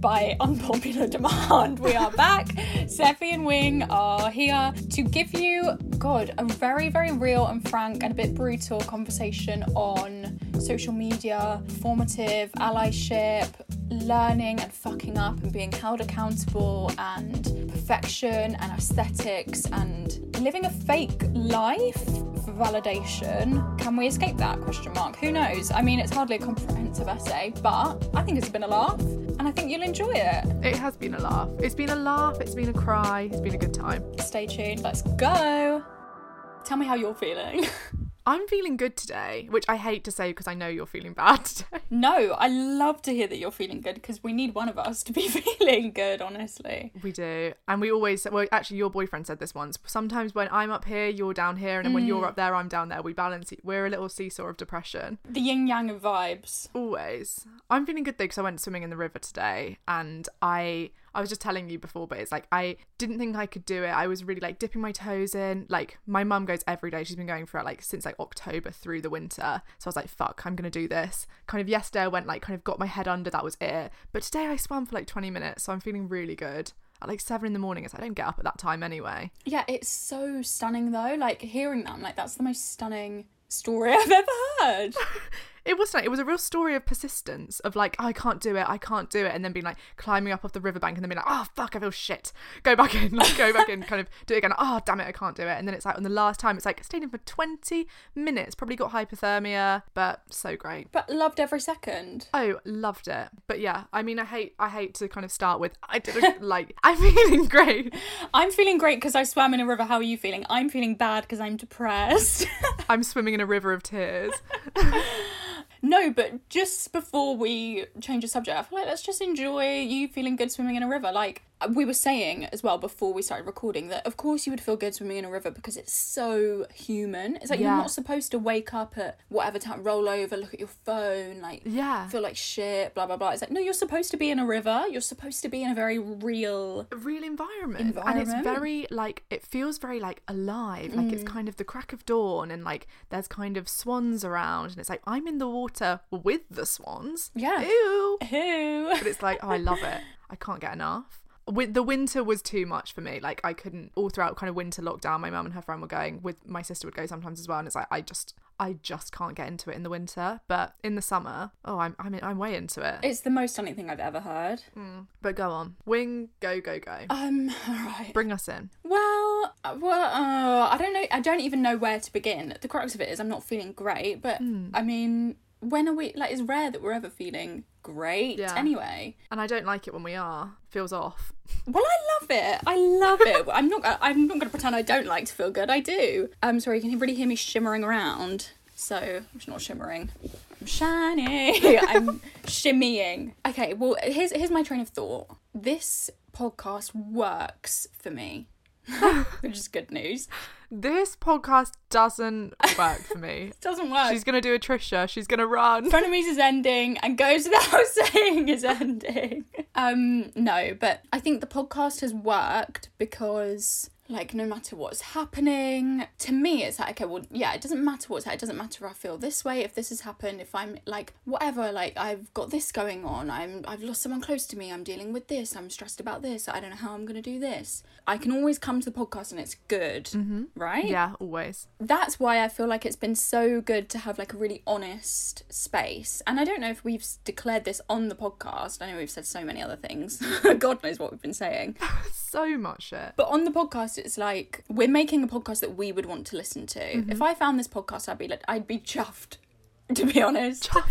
by unpopular demand. We are back. Seffi and Wing are here to give you, God, a very, very real and frank and a bit brutal conversation on social media, formative, allyship, learning and fucking up and being held accountable and perfection and aesthetics and living a fake life for validation. Can we escape that? Question mark. Who knows? I mean, it's hardly a comprehensive essay, but I think it's been a laugh and I think you'll enjoy it. It has been a laugh. It's been a laugh, it's been a cry, it's been a good time. Stay tuned. Let's go. Tell me how you're feeling. I'm feeling good today, which I hate to say because I know you're feeling bad today. no, I love to hear that you're feeling good because we need one of us to be feeling good, honestly. We do. And we always, well, actually, your boyfriend said this once. Sometimes when I'm up here, you're down here. And then when you're mm. up there, I'm down there. We balance, it. we're a little seesaw of depression. The yin yang of vibes. Always. I'm feeling good though because I went swimming in the river today and I. I was just telling you before, but it's like I didn't think I could do it. I was really like dipping my toes in. Like my mum goes every day. She's been going for like since like October through the winter. So I was like, fuck, I'm gonna do this. Kind of yesterday I went like kind of got my head under, that was it. But today I swam for like 20 minutes, so I'm feeling really good. At like seven in the morning, as I don't get up at that time anyway. Yeah, it's so stunning though. Like hearing that, I'm like, that's the most stunning story I've ever heard. it wasn't it was a real story of persistence of like oh, i can't do it i can't do it and then being like climbing up off the riverbank and then being like oh fuck i feel shit. Go back in like go back in kind of do it again oh damn it i can't do it. And then it's like on the last time it's like stayed in for 20 minutes probably got hypothermia but so great. But loved every second. Oh loved it. But yeah i mean i hate i hate to kind of start with i didn't like i'm feeling great. I'm feeling great because i swam in a river. How are you feeling? I'm feeling bad because i'm depressed. I'm swimming in a river of tears no, but just before we change the subject, I feel like let's just enjoy you feeling good swimming in a river. Like we were saying as well before we started recording that of course you would feel good swimming in a river because it's so human. It's like yeah. you're not supposed to wake up at whatever time, roll over, look at your phone, like yeah, feel like shit, blah blah blah. It's like no, you're supposed to be in a river. You're supposed to be in a very real, real environment, environment. and it's very like it feels very like alive. Like mm. it's kind of the crack of dawn, and like there's kind of swans around, and it's like I'm in the water with the swans. Yeah, ew, ew. But it's like oh, I love it. I can't get enough with the winter was too much for me. Like i couldn't all throughout kind of winter lockdown my mum and her friend were going with my sister would go sometimes as well and it's like i just i just can't get into it in the winter. But in the summer oh i'm i'm, I'm way into it. It's the most stunning thing i've ever heard. Mm. but go on. Wing go go go. Um all right bring us in. Well well uh, i don't know i don't even know where to begin. The crux of it is i'm not feeling great but mm. i mean when are we like it's rare that we're ever feeling great yeah. anyway. And i don't like it when we are. Feels off. Well i love it. I love it. I'm not i'm not gonna pretend i don't like to feel good. I do. I'm um, sorry you can really hear me shimmering around. So i'm not shimmering. I'm shining. I'm shimmying. Okay well here's here's my train of thought. This podcast works for me which is good news this podcast doesn't work for me. it doesn't work. She's gonna do a Trisha. She's gonna run. Frenemies is ending and goes without saying is ending. Um, no, but I think the podcast has worked because like no matter what's happening to me it's like okay well yeah it doesn't matter what's it doesn't matter if i feel this way if this has happened if i'm like whatever like i've got this going on i'm i've lost someone close to me i'm dealing with this i'm stressed about this i don't know how i'm going to do this i can always come to the podcast and it's good mm-hmm. right Yeah, always. that's why I feel like it's been so good to have like a really honest space. And I don't know if we've declared this on the podcast. I know we've said so many other things. God knows what we've been saying. So much shit. But on the podcast, it's like we're making a podcast that we would want to listen to. Mm-hmm. If I found this podcast, I'd be like, I'd be chuffed. To be honest, chuffed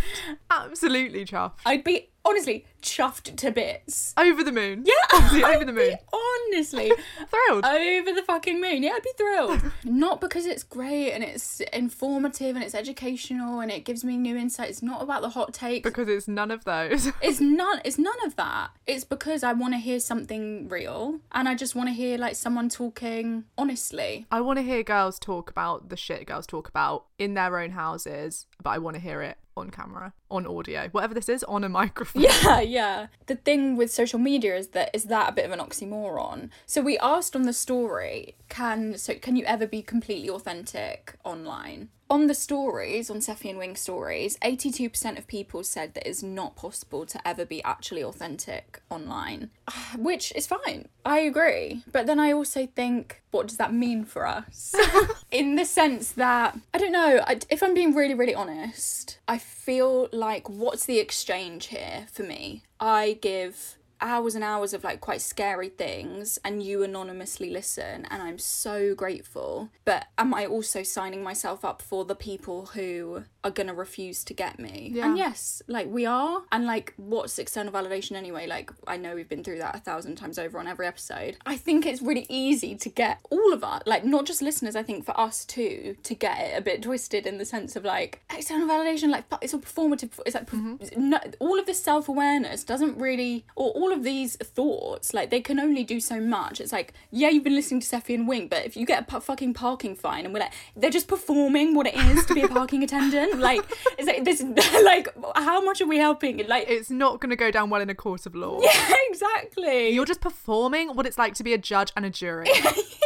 Absolutely chuffed. I'd be honestly chuffed to bits. Over the moon. Yeah, Honestly, I'd over the moon. be honestly, Thrilled. over the fucking moon. Yeah, I'd be thrilled. not because it's great and it's informative and it's educational and it gives me new insight. It's not about the hot takes. because it's none of those. it's none. It's none of that. It's because I want to hear something real and I just want to hear like someone talking honestly. I want to hear girls talk about the shit girls talk about in their own houses, but I want to hear it on camera, on audio, whatever this is, on a microphone. Yeah, yeah. The thing with social media is that is that a bit of an oxymoron. So we asked on the story, can so can you ever be completely authentic online? On the stories, on Seffi and Wing stories, 82% of people said that it's not possible to ever be actually authentic online, which is fine. I agree. But then I also think, what does that mean for us? In the sense that, I don't know, I, if I'm being really, really honest, I feel like what's the exchange here for me? I give hours and hours of like quite scary things and you anonymously listen and I'm so grateful. But am I also signing myself up for the people who are going to refuse to get me? Yeah. and yes like we are and like what's external validation anyway? Like I know we've been through that a thousand times over on every episode. I think it's really easy to get all of us like not just listeners I think for us too to get it a bit twisted in the sense of like external validation like it's all performative it's like perf- no, all of this self-awareness doesn't really or all of these thoughts like they can only do so much it's like yeah you've been listening to Seffi and Wing but if you get a fucking parking fine and we're like they're just performing what it is to be a parking attendant like it's like this like how much are we helping like It's not going to go down well in a court of law. Yeah, exactly You're just performing what it's like to be a judge and a jury.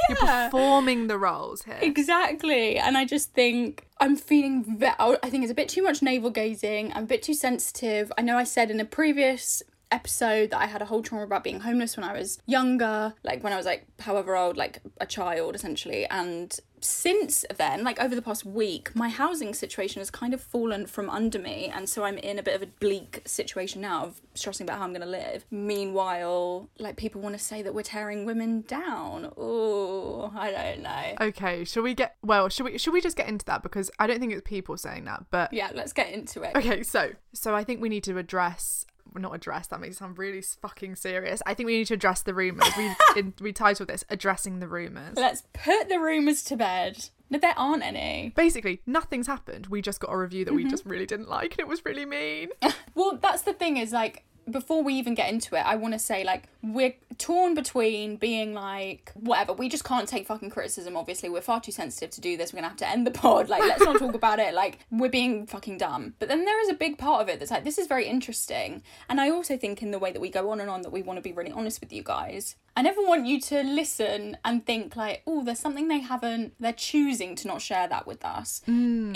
You're performing the roles here. Exactly. And I just think I'm feeling ve- I think it's a bit too much navel gazing. I'm a bit too sensitive. I know I said in a previous episode that I had a whole trauma about being homeless when I was younger, like when I was like however old, like a child essentially. And since then, like over the past week, my housing situation has kind of fallen from under me. And so I'm in a bit of a bleak situation now of stressing about how I'm going to live. Meanwhile, like people want to say that we're tearing women down. Oh, I don't know. Okay, shall we get well, should we should we just get into that because I don't think it's people saying that, but Yeah, let's get into it. Okay, so so I think we need to address not address that makes it sound really fucking serious. I think we need to address the rumors. We in, we titled this "Addressing the Rumors." Let's put the rumours to bed. No, there aren't any. Basically, nothing's happened. We just got a review that we Mm-hmm. just really didn't like, and it was really mean. Well, that's the thing is like before we even get into it, I want to say like we're torn between being like whatever. We just can't take fucking criticism. Obviously, we're far too sensitive to do this. We're gonna have to end the pod. Like, let's not talk about it. Like, we're being fucking dumb. But then there is a big part of it that's like this is very interesting. And I also think in the way that we go on and on that we want to be really honest with you guys. I never want you to listen and think like, oh, there's something they haven't. They're choosing to not share that with us.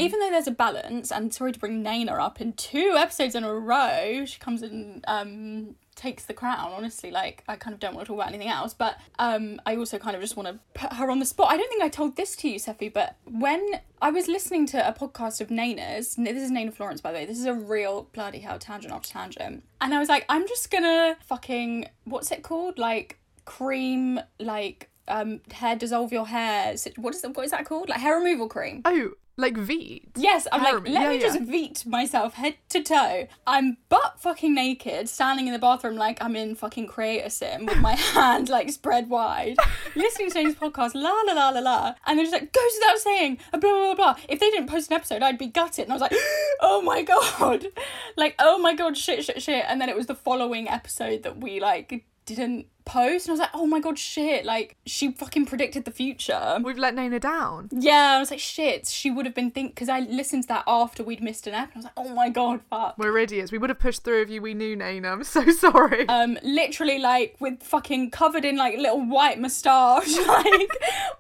Even though there's a balance. And sorry to bring Naina up in two episodes in a row. She comes and um takes the crown honestly like i kind of don't want to talk about anything else but um i also kind of just want to put her on the spot i don't think i told this to you Seffi, but when i was listening to a podcast of naina's this is naina florence by the way this is a real bloody hell tangent after tangent and i was like i'm just gonna fucking what's it called like cream like um hair dissolve your hair what is that what is that called like hair removal cream oh, like Veet. Yes, I'm Hair like, remo- let yeah, me just yeah. veet myself head to toe. I'm butt fucking naked, standing in the bathroom like I'm in fucking Create a Sim with my hand like spread wide, listening to this podcast, la la la la la, and they're just like, goes without saying, blah blah blah blah. If they didn't post an episode, I'd be gutted, and I was like, oh my god, like oh my god, shit shit shit, and then it was the following episode that we like didn't post and I was like, oh my god, shit, like she fucking predicted the future. We've let Nana down. Yeah, I was like, shit, she would have been think because I listened to that after we'd missed an ep and I was like, oh my god, fuck. We're idiots. We would have pushed through if you we knew Nana. I'm so sorry. um, literally like with fucking covered in like little white moustache, like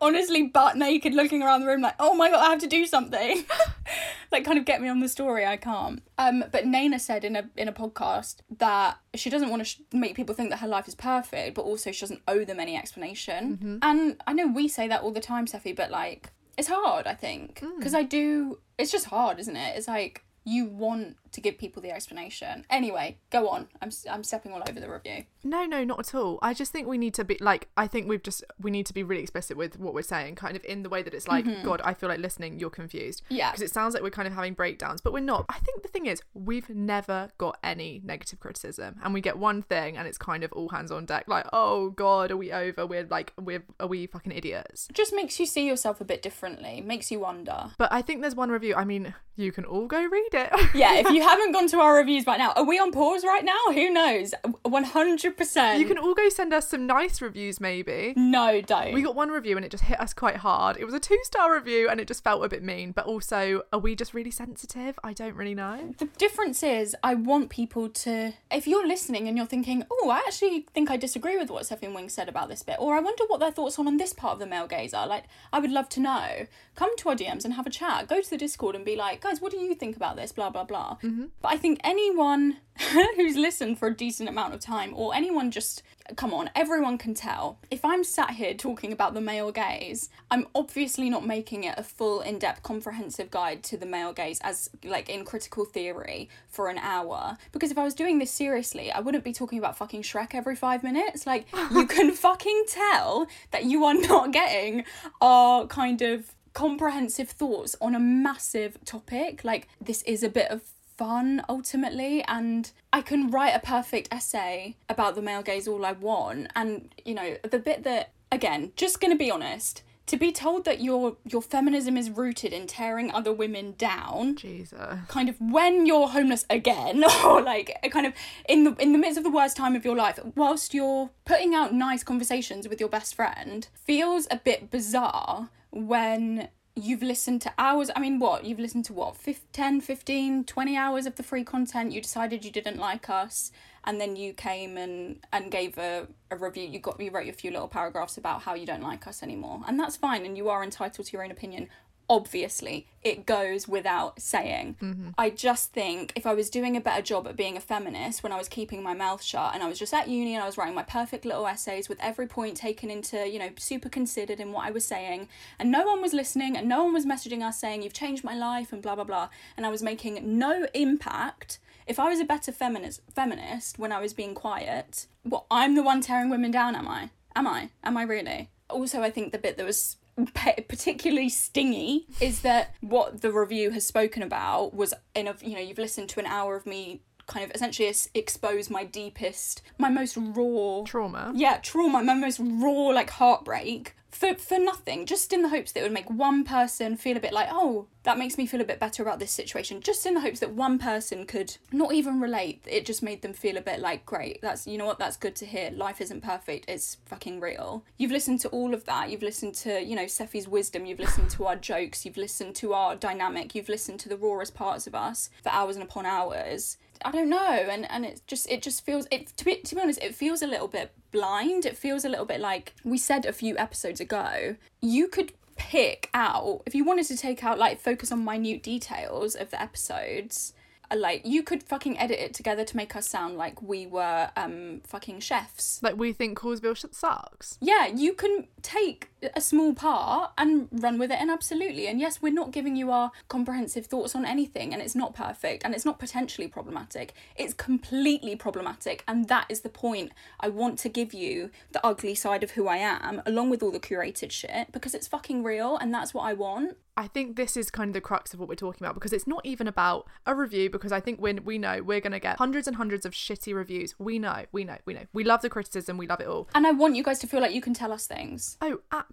honestly butt naked, looking around the room like, oh my god, I have to do something. like kind of get me on the story. I can't. Um, but Nana said in a in a podcast that she doesn't want to sh- make people think that her life is perfect, but also she doesn't owe them any explanation. Mm-hmm. And I know we say that all the time, Seffi, but like it's hard. I think mm. because I do. It's just hard, isn't it? It's like you want to give people the explanation. Anyway, go on. I'm I'm stepping all over the review. No, no, not at all. I just think we need to be like I think we've just we need to be really explicit with what we're saying, kind of in the way that it's like, mm-hmm. God, I feel like listening, you're confused. Yeah. Because it sounds like we're kind of having breakdowns, but we're not. I think the thing is, we've never got any negative criticism. And we get one thing and it's kind of all hands on deck, like, oh God, are we over? We're like we're are we fucking idiots? Just makes you see yourself a bit differently. Makes you wonder. But I think there's one review, I mean, you can all go read it. Yeah, if you haven't gone to our reviews right now, are we on pause right now? Who knows? One hundred percent. you can all go send us some nice reviews maybe. No, don't. We got one review and it just hit us quite hard. It was a two star review and it just felt a bit mean. But also, are we just really sensitive? I don't really know. The difference is, I want people to. If you're listening and you're thinking, oh, I actually think I disagree with what and Wing said about this bit, or I wonder what their thoughts on on this part of the male gaze are, like, I would love to know. Come to our DMs and have a chat. Go to the Discord and be like, guys, what do you think about this? Blah, blah, blah. Mm-hmm. Mm-hmm. But I think anyone who's listened for a decent amount of time, or anyone just. Come on, everyone can tell. If I'm sat here talking about the male gaze, I'm obviously not making it a full, in depth, comprehensive guide to the male gaze as, like, in critical theory for an hour. Because if I was doing this seriously, I wouldn't be talking about fucking Shrek every five minutes. Like, you can fucking tell that you are not getting our kind of comprehensive thoughts on a massive topic. Like, this is a bit of fun ultimately and I can write a perfect essay about the male gaze all I want and you know the bit that again just going to be honest to be told that your your feminism is rooted in tearing other women down Jesus. kind of when you're homeless again or like kind of in the in the midst of the worst time of your life whilst you're putting out nice conversations with your best friend feels a bit bizarre when you've listened to hours i mean what you've listened to what 5, 10 15 20 hours of the free content you decided you didn't like us and then you came and and gave a, a review you got you wrote a few little paragraphs about how you don't like us anymore and that's fine and you are entitled to your own opinion obviously it goes without saying. Mm-hmm. I just think if i was doing a better job at being a feminist when i was keeping my mouth shut and i was just at uni and i was writing my perfect little essays with every point taken into you know super considered in what i was saying and no one was listening and no one was messaging us saying you've changed my life and blah blah blah and i was making no impact if i was a better feminist feminist when i was being quiet well i'm the one tearing women down am i? Am i? Am i really? Also i think the bit that was particularly stingy is that what the review has spoken about was in a you know you've listened to an hour of me kind of essentially expose my deepest my most raw Trauma. yeah trauma my most raw like heartbreak for for nothing just in the hopes that it would make one person feel a bit like oh that makes me feel a bit better about this situation. Just in the hopes that one person could not even relate it just made them feel a bit like great that's you know what that's good to hear. Life isn't perfect it's fucking real. You've listened to all of that. You've listened to you know Seffi's wisdom. You've listened to our jokes. You've listened to our dynamic. You've listened to the rawest parts of us for hours and upon hours I don't know, and and it just it just feels it to be to be honest, it feels a little bit blind. It feels a little bit like we said a few episodes ago. You could pick out if you wanted to take out like focus on minute details of the episodes. uh, Like you could fucking edit it together to make us sound like we were um fucking chefs. Like we think Causeville sh- sucks. Yeah, you can take a small part and run with it, and absolutely. And yes, we're not giving you our comprehensive thoughts on anything, and it's not perfect, and it's not potentially problematic. It's completely problematic, and that is the point. I want to give you the ugly side of who I am, along with all the curated shit, because it's fucking real, and that's what I want. I think this is kind of the crux of what we're talking about because it's not even about a review because I think when we know we're going to get hundreds and hundreds of shitty reviews. We know, we know, we know. We love the criticism, we love it all. And I want you guys to feel like you can tell us things. Oh, absolutely.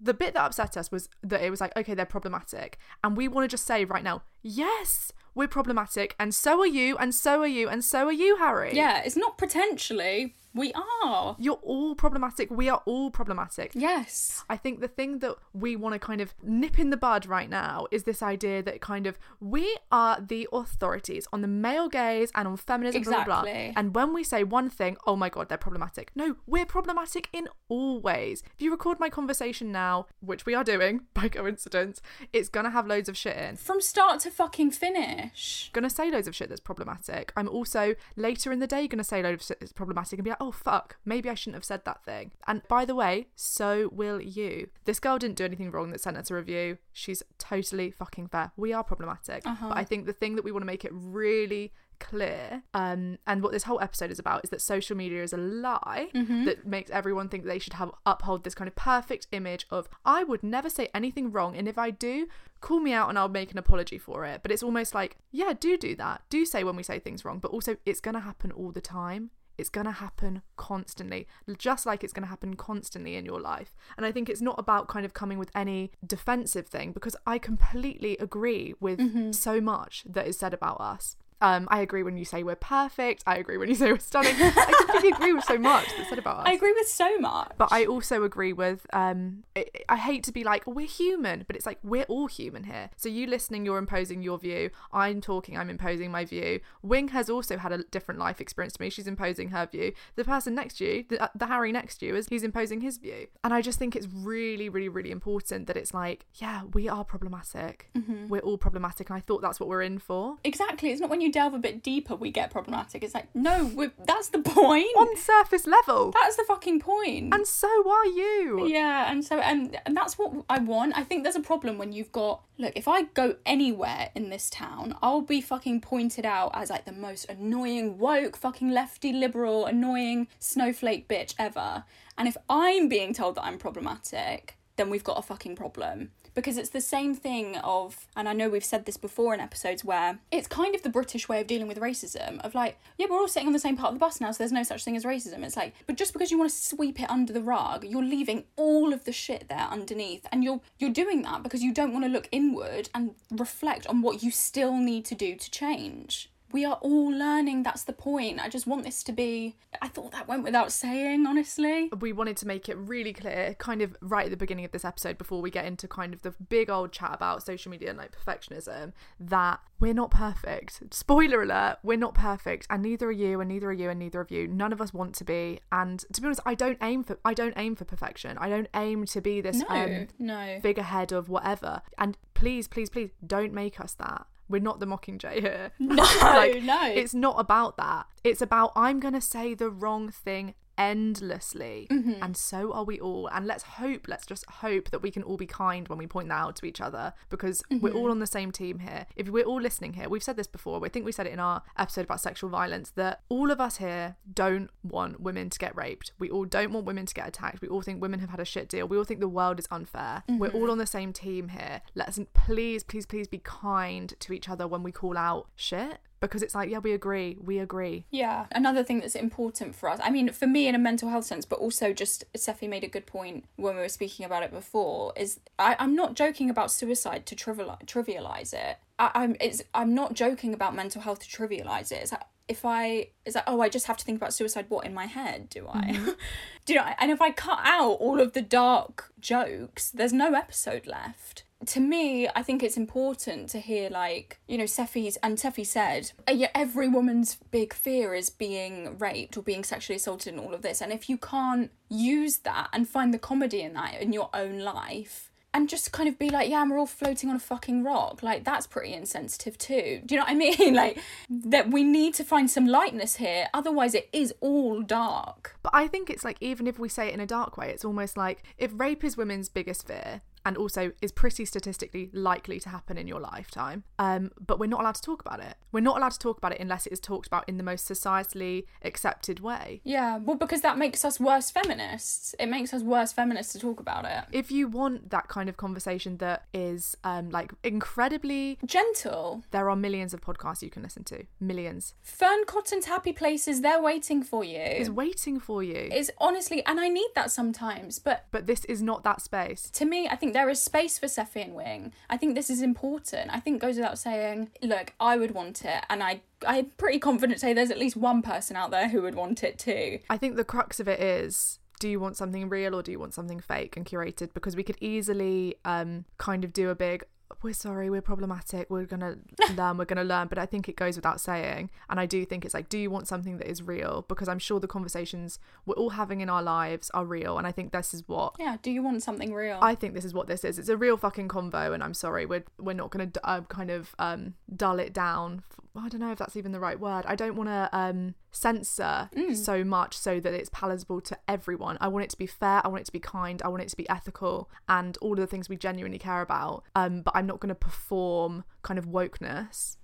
The bit that upset us was that it was like, okay, they're problematic. And we want to just say right now, yes, we're problematic. And so are you, and so are you, and so are you, Harry. Yeah, it's not potentially. We are. You're all problematic. We are all problematic. Yes. I think the thing that we want to kind of nip in the bud right now is this idea that kind of we are the authorities on the male gaze and on feminism, blah, blah, blah. Exactly. And when we say one thing, oh my God, they're problematic. No, we're problematic in all ways. If you record my conversation now, which we are doing by coincidence, it's going to have loads of shit in. From start to fucking finish. Gonna say loads of shit that's problematic. I'm also later in the day gonna say loads of shit that's problematic and be like, oh fuck, maybe I shouldn't have said that thing. And by the way, so will you. This girl didn't do anything wrong that sent us a review. She's totally fucking fair. We are problematic. But I think the thing that we want to make it really clear um and what this whole episode is about is that social media is a lie that makes everyone think they should have uphold this kind of perfect image of I would never say anything wrong and if I do call me out and I'll make an apology for it but it's almost like yeah do do that do say when we say things wrong but also it's going to happen all the time it's going to happen constantly, just like it's going to happen constantly in your life. And I think it's not about kind of coming with any defensive thing because I completely agree with mm-hmm. so much that is said about us. Um, I agree when you say we're perfect. I agree when you say we're stunning. I completely agree with so much that's said about us. I agree with so much. But I also agree with um I, I hate to be like we're human, but it's like we're all human here. So you listening, you're imposing your view. I'm talking, I'm imposing my view. Wing has also had a different life experience to me. She's imposing her view. The person next to you, the, the Harry next to you, is he's imposing his view. And I just think it's really, really, really important that it's like, yeah, we are problematic. We're all problematic, and I thought that's what we're in for. exactly. It's not when you delve a bit deeper we get problematic. It's like, no, that's the point. On surface level, That's the fucking point. and so are you. Yeah, and so and and that's what I want. I think there's a problem when you've got look, if I go anywhere in this town, I'll be fucking pointed out as like the most annoying woke fucking lefty liberal annoying snowflake bitch ever. And if I'm being told that I'm problematic, then we've got a fucking problem. Because it's the same thing of, and I know we've said this before in episodes where it's kind of the British way of dealing with racism of like, yeah, we're all sitting on the same part of the bus now, so there's no such thing as racism. It's like, but just because you want to sweep it under the rug, you're leaving all of the shit there underneath, and you're you're doing that because you don't want to look inward and reflect on what you still need to do to change. We are all learning. That's the point. I just want this to be. I thought that went without saying, honestly. we wanted to make it really clear, kind of right at the beginning of this episode, before we get into kind of the big old chat about social media and like perfectionism, that we're not perfect. Spoiler alert, we're not perfect, and neither are you, and neither are you, and neither of you. None of us want to be. And to be honest, I don't aim for I don't aim for perfection. I don't aim to be this No, um, no. figurehead of whatever. And please, please, please, don't make us that. We're not the Mockingjay here. No, no. It's not about that. It's about I'm going to say the wrong thing endlessly. Mm-hmm. And so are we all. And let's hope, let's just hope that we can all be kind when we point that out to each other because we're Mm-hmm. all on the same team here. If we're all listening here, we've said this before, I think we said it in our episode about sexual violence, that all of us here don't want women to get raped. We all don't want women to get attacked. We all think women have had a shit deal. We all think the world is unfair. We're Mm-hmm. all on the same team here. Let's please, please, please be kind to each other when we call out shit because it's like, yeah, we agree, we agree. Yeah. Another thing that's important for us, I mean, for me in a mental health sense, but also just Seffi made a good point when we were speaking about it before, is I, I'm not joking about suicide to trivial, trivialize it. I, I'm it's I'm not joking about mental health to trivialize it. It's like if I is like, oh, I just have to think about suicide what in my head, do I? Mm-hmm. do you know and if I cut out all of the dark jokes, there's no episode left to me, I think it's important to hear, like, you know, Seffi's, and Seffi said, uh, yeah, every woman's big fear is being raped or being sexually assaulted and all of this. And if you can't use that and find the comedy in that in your own life, and just kind of be like, yeah, we're all floating on a fucking rock. Like, that's pretty insensitive too. Do you know what I mean? Like, that we need to find some lightness here. Otherwise, it is all dark. But I think it's like, even if we say it in a dark way, it's almost like if rape is women's biggest fear, and also is pretty statistically likely to happen in your lifetime. Um, but we're not allowed to talk about it. We're not allowed to talk about it unless it is talked about in the most societally accepted way. Yeah, well, because that makes us worse feminists. It makes us worse feminists to talk about it. If you want that kind of conversation that is um, like incredibly, Gentle. there are millions of podcasts you can listen to. Millions. Fearne Cotton's happy places, they're waiting for you. Is waiting for you. It's honestly, and I need that sometimes, but but this is not that space. to me, I think think there is space for Seffi and Wing. I think this is important. I think goes without saying, look, I would want it and I I'm pretty confident say there's at least one person out there who would want it too. I think the crux of it is do you want something real or do you want something fake and curated? Because we could easily um kind of do a big we're sorry, we're problematic, we're gonna learn, we're gonna learn. But I think it goes without saying. And I do think it's like, do you want something that is real? Because I'm sure the conversations we're all having in our lives are real. And I think this is what Yeah, do you want something real? I think this is what this is. It's a real fucking convo, and I'm sorry, we're we're not to uh, kind of um, dull it down. I don't know if that's even the right word. I don't want to um, censor so much so that it's palatable to everyone. I want it to be fair. I want it to be kind. I want it to be ethical, and all of the things we genuinely care about. Um, but I'm not going to perform kind of wokeness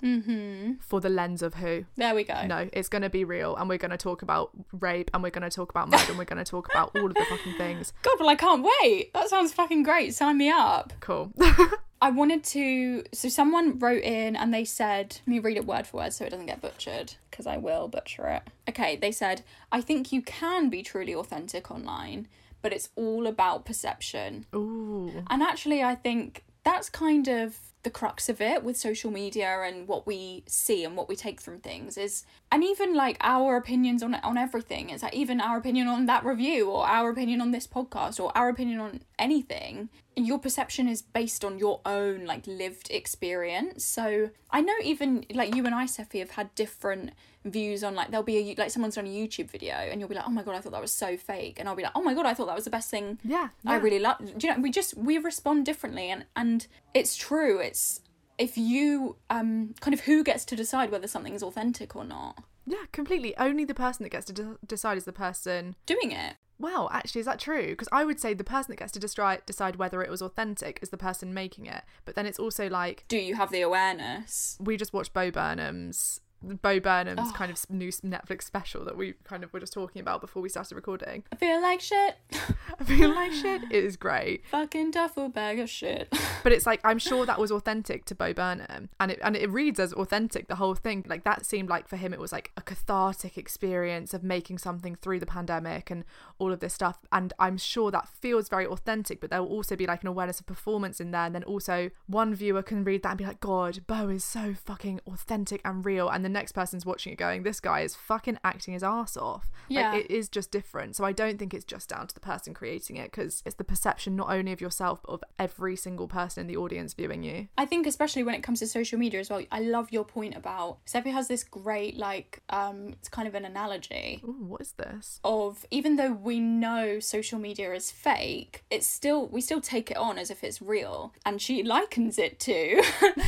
for the lens of who. there we go. No, it's going to be real, and we're going to talk about rape, and we're going to talk about murder, and we're going to talk about all of the fucking things. God, well I can't wait. That sounds fucking great. Sign me up. Cool. I wanted to. So someone wrote in and they said, let me read it word for word so it doesn't get butchered, because I will butcher it. Okay, they said, I think you can be truly authentic online, but it's all about perception. Ooh. And actually, I think that's kind of the crux of it with social media and what we see and what we take from things is and even like our opinions on on everything it's like even our opinion on that review or our opinion on this podcast or our opinion on anything your perception is based on your own like lived experience so i know even like you and i Seffi, have had different views on like there'll be a like someone's done a youtube video and you'll be like oh my god i thought that was so fake and i'll be like oh my god i thought that was the best thing Yeah, I really love. Do you know? We just we respond differently, and and it's true. It's if you um kind of who gets to decide whether something is authentic or not. Yeah, completely. Only the person that gets to de- decide is the person. Doing it. Well, actually, is that true? Because I would say the person that gets to destri- decide whether it was authentic is the person making it. But then it's also like Do you have the awareness? we just watched Bo Burnham's Bo Burnham's oh. kind of new Netflix special that we kind of were just talking about before we started recording. I feel like shit. I feel like shit. It is great. Fucking duffel bag of shit. But it's like I'm sure that was authentic to Bo Burnham, and it and it reads as authentic. The whole thing, like that, seemed like for him it was like a cathartic experience of making something through the pandemic and all of this stuff. And I'm sure that feels very authentic. But there will also be like an awareness of performance in there, and then also one viewer can read that and be like, God, Bo is so fucking authentic and real, and the next person's watching it going, this guy is fucking acting his ass off. Yeah. like, it is just different. So I don't think it's just down to the person creating it because it's the perception not only of yourself but of every single person in the audience viewing you. I think especially when it comes to social media as well. I love your point about Seffi has this great like um it's kind of an analogy. Ooh, what is this? of even though we know social media is fake it's still we still take it on as if it's real and she likens it to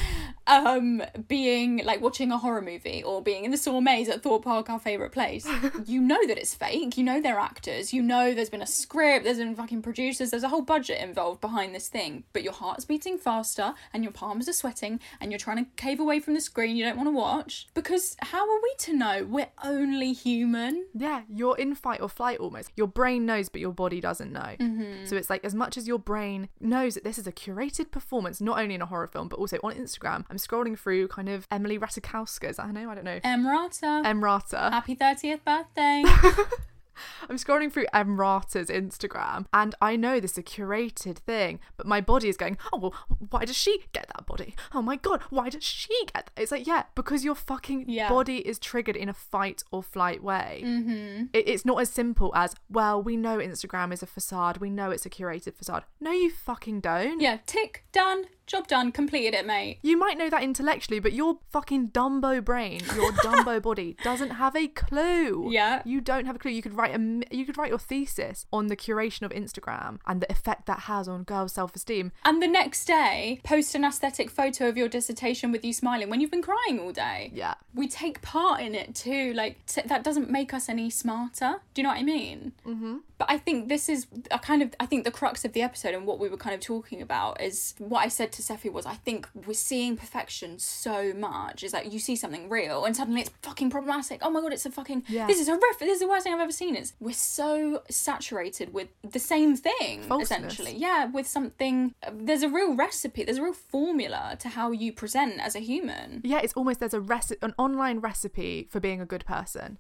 um being like watching a horror movie or being in the Saw maze at Thorpe Park our favorite place you know that it's fake you know they're actors you know there's been a script there's been fucking producers there's a whole budget involved behind this thing but your heart's beating faster and your palms are sweating and you're trying to cave away from the screen you don't want to watch because how are we to know we're only human Yeah, you're in fight or flight almost. Your brain knows, but your body doesn't know. Mm-hmm. So it's like as much as your brain knows that this is a curated performance, not only in a horror film, but also on Instagram. I'm scrolling through kind of Emily Ratajkowska. Is that her name? I don't know. Emrata. Emrata. Happy 30th birthday. I'm scrolling through Emrata's Instagram and I know this is a curated thing, but my body is going, oh, well, why does she get that body? Oh my God, why does she get that? It's like, yeah, because your fucking Yeah. body is triggered in a fight or flight way. Mm-hmm. It, it's not as simple as, well, we know Instagram is a facade, we know it's a curated facade. No, you fucking don't. yeah, tick, done, job done, completed it, mate. You might know that intellectually, but your fucking Dumbo brain, your Dumbo body, doesn't have a clue. Yeah. you don't have a clue. You could write a you could write your thesis on the curation of Instagram and the effect that has on girls' self esteem. And the next day, post an aesthetic photo of your dissertation with you smiling when you've been crying all day. Yeah. We take part in it too. Like, t- that doesn't make us any smarter. Do you know what I mean? Mm-hmm. But I think this is a kind of, I think the crux of the episode and what we were kind of talking about is what I said to Seffi was I think we're seeing perfection so much. Is that you see something real and suddenly it's fucking problematic. Oh my god, it's a fucking, Yeah. this is horrific. This is the worst thing I've ever seen. We're so saturated with the same thing, Falseness. essentially. Yeah, with something, there's a real recipe, there's a real formula to how you present as a human. Yeah, it's almost there's a recipe, an online recipe for being a good person.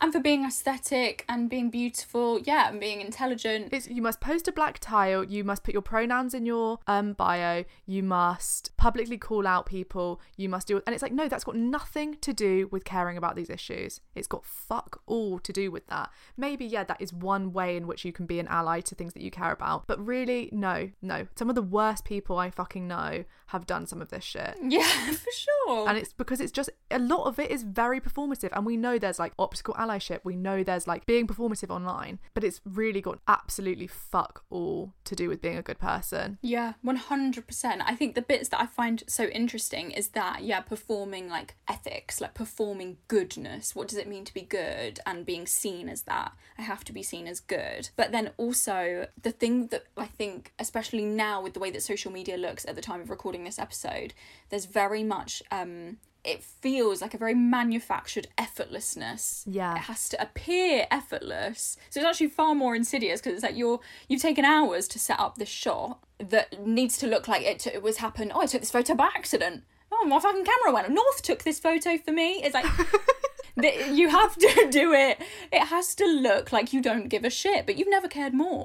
and for being aesthetic and being beautiful yeah yeah, and being intelligent. It's, you must post a black tile. You must put your pronouns in your um, bio. You must publicly call out people. You must do, and it's like no, that's got nothing to do with caring about these issues. It's got fuck all to do with that. Maybe yeah, that is one way in which you can be an ally to things that you care about. But really, no, no. Some of the worst people I fucking know have done some of this shit. yeah, for sure. And it's because it's just a lot of it is very performative. And we know there's like optical allyship. We know there's like being performative online, but it's really got absolutely fuck all to do with being a good person. Yeah, 100%. I think the bits that I find so interesting is that, yeah, performing like ethics, like performing goodness. What does it mean to be good and being seen as that? I have to be seen as good. But then also, the thing that I think, especially now with the way that social media looks at the time of recording this episode, there's very much, um, it feels like a very manufactured effortlessness. Yeah. It has to appear effortless. So it's actually far more insidious because it's like you're you've taken hours to set up this shot that needs to look like it, t- it was happened. Oh, I took this photo by accident. Oh, my fucking camera went. North took this photo for me. It's like you have to do it. It has to look like you don't give a shit, but you've never cared more.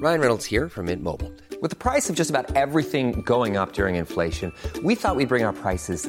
Ryan Reynolds here from Mint Mobile. With the price of just about everything going up during inflation, we thought we'd bring our prices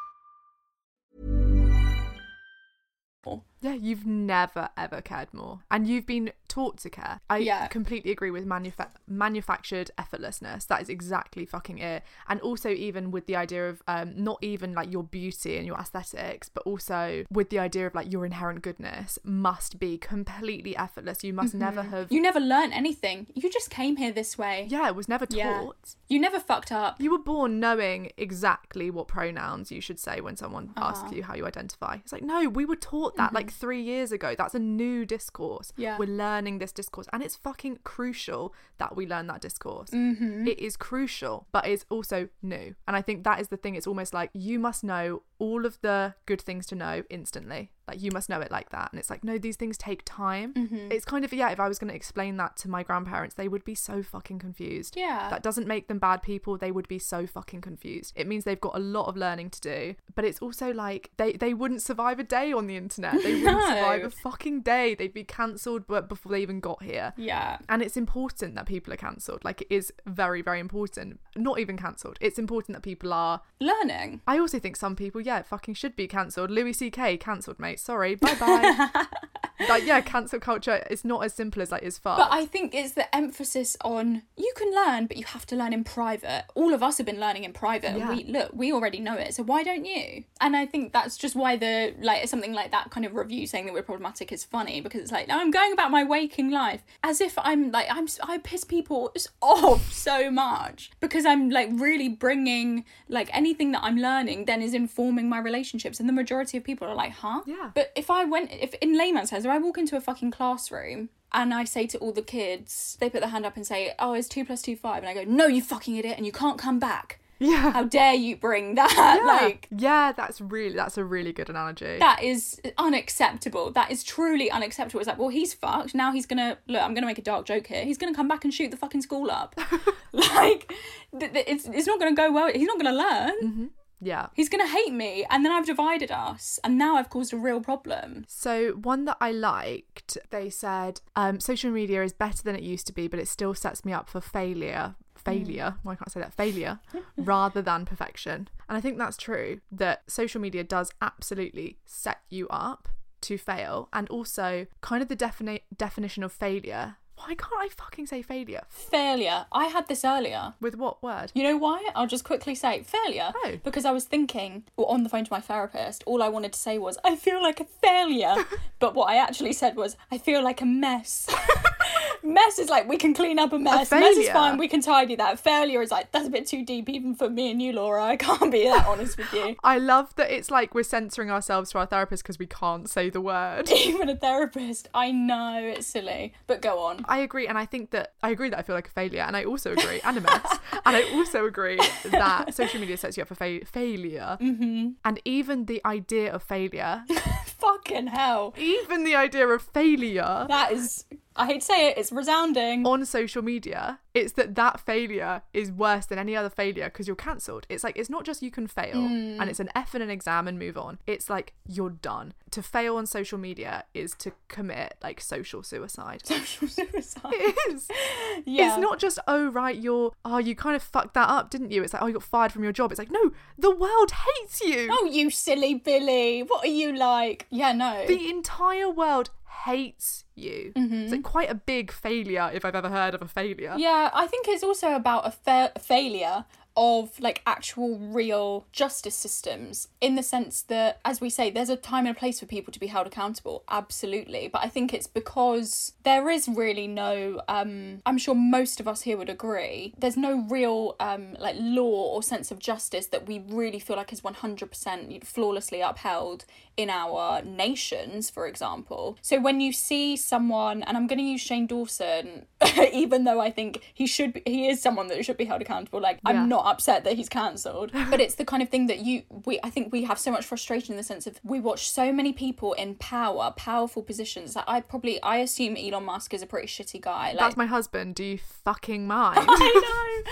Yeah, you've never ever cared more, and you've been taught to care. I Yeah. completely agree with manufa- manufactured effortlessness. That is exactly fucking it. And also, even with the idea of um, not even like your beauty and your aesthetics, but also with the idea of like your inherent goodness must be completely effortless. You must never have. You never learn anything. You just came here this way. yeah, it was never taught. Yeah. You never fucked up. You were born knowing exactly what pronouns you should say when someone Uh-huh. asks you how you identify. It's like, no, we were taught that like three years ago. That's a new discourse. Mm-hmm. Yeah. We're learning this discourse. And it's fucking crucial that we learn that discourse. Mm-hmm. It is crucial, but it's also new. And I think that is the thing. It's almost like you must know all of the good things to know instantly. Like you must know it like that. And it's like, no, these things take time. Mm-hmm. It's kind of, yeah, if I was going to explain that to my grandparents, they would be so fucking confused. Yeah. That doesn't make them bad people. They would be so fucking confused. It means they've got a lot of learning to do. But it's also like they, they wouldn't survive a day on the internet. They wouldn't No. survive a fucking day. They'd be cancelled but before they even got here. Yeah. And it's important that people are cancelled. Like it is very, very important. Not even cancelled. It's important that people are Learning. I also think some people, yeah, fucking should be cancelled. Louis C.K. cancelled, mate. Sorry, bye bye. like, yeah, cancel culture is not as simple as that is far. But I think it's the emphasis on you can learn, but you have to learn in private. All of us have been learning in private, Yeah. and we look, we already know it. So why don't you? And I think that's just why the like something like that kind of review saying that we're problematic is funny because it's like no, I'm going about my waking life as if I'm like I'm I piss people off so much because I'm like really bringing like anything that I'm learning then is informing my relationships, and the majority of people are like, huh? Yeah. But if I went, if in layman's terms, if I walk into a fucking classroom and I say to all the kids, they put their hand up and say, "Oh, it's two plus two five? And I go, "No, you fucking idiot, and you can't come back. yeah. How dare you bring that? yeah. Like." yeah, that's really that's a really good analogy. That is unacceptable. That is truly unacceptable. It's like, well, he's fucked. Now he's gonna look. I'm gonna make a dark joke here. He's gonna come back and shoot the fucking school up. like, th- th- it's it's not gonna go well. He's not gonna learn. Mm-hmm. Yeah. He's gonna hate me, and then I've divided us, and now I've caused a real problem. So one that I liked, they said, um, social media is better than it used to be, but it still sets me up for failure. Failure. Why can't I say that? Failure rather than perfection. And I think that's true. That social media does absolutely set you up to fail, and also kind of the defini- definition of failure Why can't I fucking say failure? Failure. I had this earlier. With what word? You know why? I'll just quickly say failure. Oh. Because I was thinking, or on the phone to my therapist, all I wanted to say was, I feel like a failure. but what I actually said was, I feel like a mess. mess is like, we can clean up a mess. mess is fine, we can tidy that. Failure is like, that's a bit too deep even for me and you, Laura. I can't be that honest with you. I love that it's like we're censoring ourselves to our therapist because we can't say the word. Even a therapist. I know, it's silly. But go on. I agree, and I think that I agree that I feel like a failure, and I also agree, and a mess, and I also agree that social media sets you up for fa- failure, mm-hmm. and even the idea of failure, Fucking hell. even the idea of failure That is, I hate to say it, it's resounding. on social media, it's that that failure is worse than any other failure because you're cancelled. It's like it's not just you can fail and it's an F in an exam and move on. It's like you're done. To fail on social media is to commit like social suicide. Social suicide. It is. Yeah. It's not just, oh, right, you're, oh, you kind of fucked that up, didn't you? It's like, oh, you got fired from your job. It's like, no, the world hates you. Oh, you silly Billy. What are you like? Yeah, no. The entire world hates you. Mm-hmm. It's like quite a big failure if I've ever heard of a failure. yeah, I think it's also about a fa- failure of like actual real justice systems in the sense that as we say there's a time and a place for people to be held accountable. Absolutely. But i think it's because there is really no um i'm sure most of us here would agree there's no real um like law or sense of justice that we really feel like is 100% flawlessly upheld in our nations for example. So when you see someone and i'm going to use shane dawson even though i think he should be, he is someone that should be held accountable like Yeah. i'm not upset that he's cancelled but it's the kind of thing that you we i think we have so much frustration in the sense of we watch so many people in power powerful positions that i probably i assume elon musk is a pretty shitty guy like That's my husband. Do you fucking mind? I know.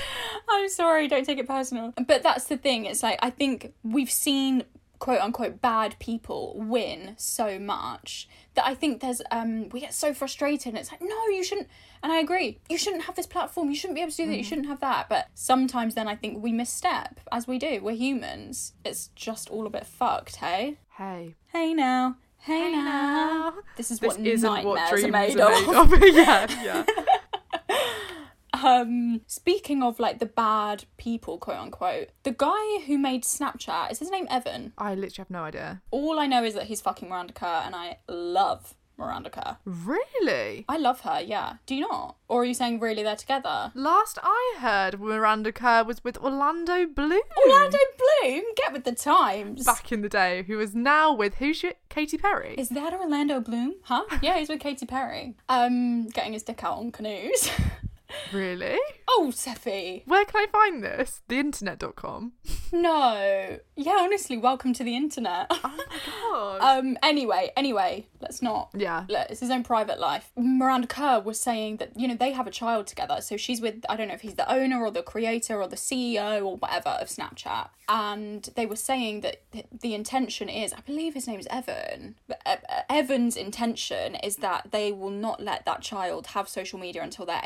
I'm sorry, don't take it personal. But that's the thing. It's like I think we've seen quote unquote bad people win so much that I think there's um we get so frustrated and it's like no you shouldn't and I agree you shouldn't have this platform. You shouldn't be able to do that. You shouldn't have that. But sometimes then I think we misstep as we do. We're humans. It's just all a bit fucked hey? Hey. hey now. Hey, now. this is This what isn't nightmares what dreams are made are of. made of. yeah, yeah. um speaking of like the bad people quote unquote the guy who made snapchat is his name evan? I literally have no idea. all i know is that he's fucking miranda kerr and i love miranda kerr Really? i love her yeah. Do you not? Or are you saying really they're together? Last I heard, Miranda Kerr was with Orlando Bloom. orlando bloom? Get with the times. Back in the day, who is now with who's Should, Katy Perry. is that orlando bloom? Huh? Yeah he's with katy perry. Um getting his dick out on canoes really? oh Seffi. Where can I find this? Theinternet.com. no yeah honestly welcome to the internet Oh my God. Um. Anyway, anyway, let's not. Yeah. Let, it's his own private life. Miranda Kerr was saying that you know they have a child together, so she's with I don't know if he's the owner or the creator or the CEO or whatever of Snapchat, and they were saying that the intention is I believe his name is Evan. But uh, uh, Evan's intention is that they will not let that child have social media until they're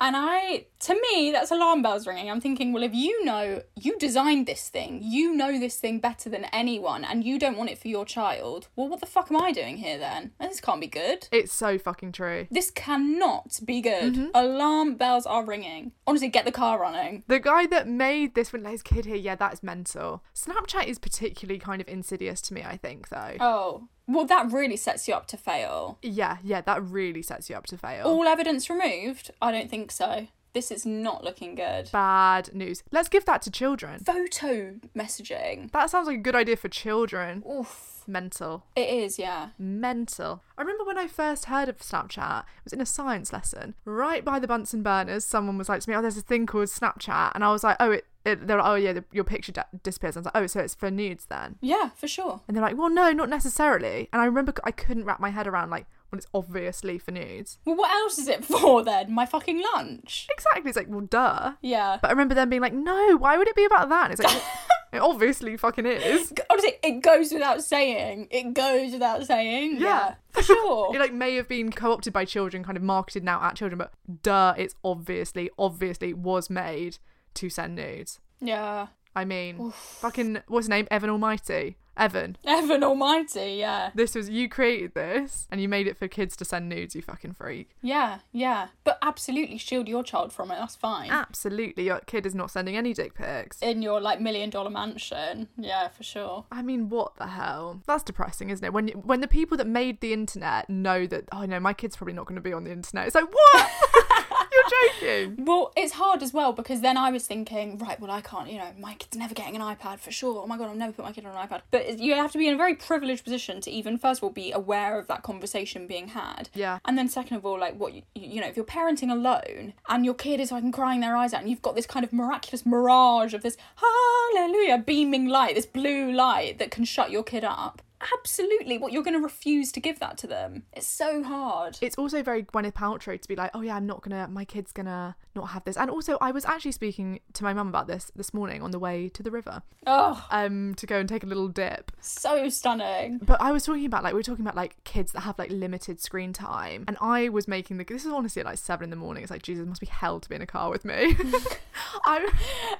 And I, to me, that's alarm bells ringing. I'm thinking, well, if you know you designed this thing, you know this thing better than anyone, and you don't want it for your child, well, what the fuck am I doing here then? This can't be good. it's so fucking true. This cannot be good. Mm-hmm. Alarm bells are ringing. Honestly, get the car running. The guy that made this when his kid here, yeah, that is mental. Snapchat is particularly kind of insidious to me, I think, though. Oh, well, that really sets you up to fail. Yeah, yeah, that really sets you up to fail. All evidence removed? I don't think so. This is not looking good. Bad news. Let's give that to children. Photo messaging. That sounds like a good idea for children. Oof. Mental. It is, yeah. Mental. I remember when I first heard of Snapchat, it was in a science lesson. Right by the Bunsen burners, someone was like to me, Oh, there's a thing called Snapchat. And I was like, Oh, it, it they're like, Oh, yeah, the, your picture di- disappears. I was like, Oh, so it's for nudes then? Yeah, for sure. And they're like, Well, no, not necessarily. And I remember I couldn't wrap my head around, like, well, it's obviously for nudes. Well, what else is it for then? My fucking lunch? Exactly. It's like, Well, duh. Yeah. But I remember them being like, No, why would it be about that? And it's like, well, It obviously fucking is. Honestly, it goes without saying. It goes without saying. Yeah. for sure. It like may have been co-opted by children, kind of marketed now at children, but duh, it's obviously, obviously was made to send nudes. yeah. I mean, fucking what's his name? Evan Almighty. Evan. Evan Almighty, yeah. This was you created this and you made it for kids to send nudes, you fucking freak. Yeah, yeah. But absolutely shield your child from it, that's fine. Absolutely, your kid is not sending any dick pics. In your like million dollar mansion. Yeah, for sure. I mean, what the hell? That's depressing, isn't it? When when the people that made the internet know that oh no, my kid's probably not going to be on the internet. It's like what? You're joking. Well, it's hard as well because then I was thinking, right, well, I can't, you know, my kid's never getting an iPad for sure. Oh my God, I'll never put my kid on an iPad. But you have to be in a very privileged position to even, first of all, be aware of that conversation being had. Yeah. And then, second of all, like, what, you, you know, if you're parenting alone and your kid is like crying their eyes out and you've got this kind of miraculous mirage of this hallelujah beaming light, this blue light that can shut your kid up absolutely what you're going to refuse to give that to them it's so hard It's also very Gwyneth Paltrow to be like, oh yeah, I'm not gonna, my kid's gonna not have this. And also, I was actually speaking to my mum about this this morning on the way to the river, oh um, to go and take a little dip. so stunning But I was talking about like we were talking about like kids that have like limited screen time, and I was making the. This is honestly at like seven in the morning. It's like Jesus, it must be hell to be in a car with me. I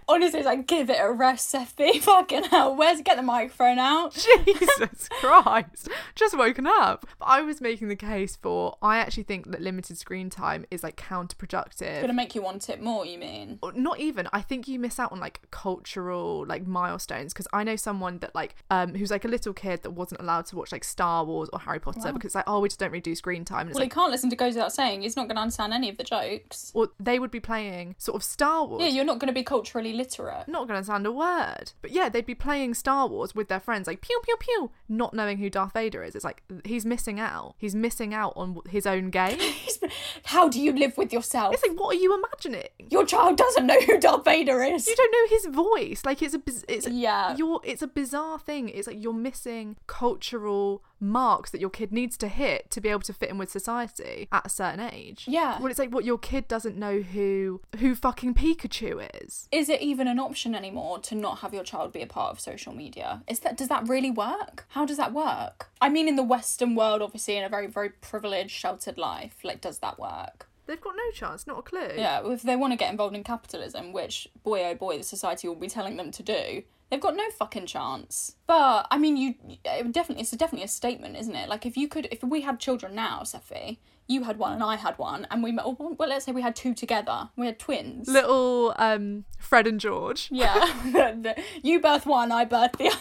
honestly it's like give it a rest Seffi fucking hell where's get the microphone out Jesus Christ, just woken up. But I was making the case for I actually think that limited screen time is like counterproductive. gonna make you want it more you mean? Or not even. I think you miss out on like cultural like milestones. Because i know someone that like um who's like a little kid that wasn't allowed to watch like star wars or harry potter. Because it's like oh we just don't really do screen time. And it's well he like can't listen to goes without saying. He's not going to understand any of the jokes. Or they would be playing sort of star wars. Yeah you're not going to be culturally literate. Not gonna sound a word. But yeah they'd be playing star wars with their friends like pew pew pew not knowing who darth vader is. It's like he's missing out. He's missing out on his own game. How do you live with yourself? It's like what are you imagining? Your child doesn't know who Darth Vader is. You don't know his voice. Like it's a it's Yeah. you're it's a bizarre thing. It's like you're missing cultural marks that your kid needs to hit to be able to fit in with society at a certain age. Yeah. well it's like what your kid doesn't know who who fucking pikachu is. Is it even an option anymore to not have your child be a part of social media? Is that does that really work? How does that work? I mean in the western world obviously in a very very privileged sheltered life like does that work? They've got no chance not a clue. Yeah, if they want to get involved in capitalism, which boy oh boy, the society will be telling them to do, they've got no fucking chance. But I mean, you it definitely it's definitely a statement, isn't it? Like if you could, if we had children now, Seffi, you had one and I had one, and we met. oh, Well, let's say we had two together. We had twins. little um fred and george Yeah, you birth one, I birth the other.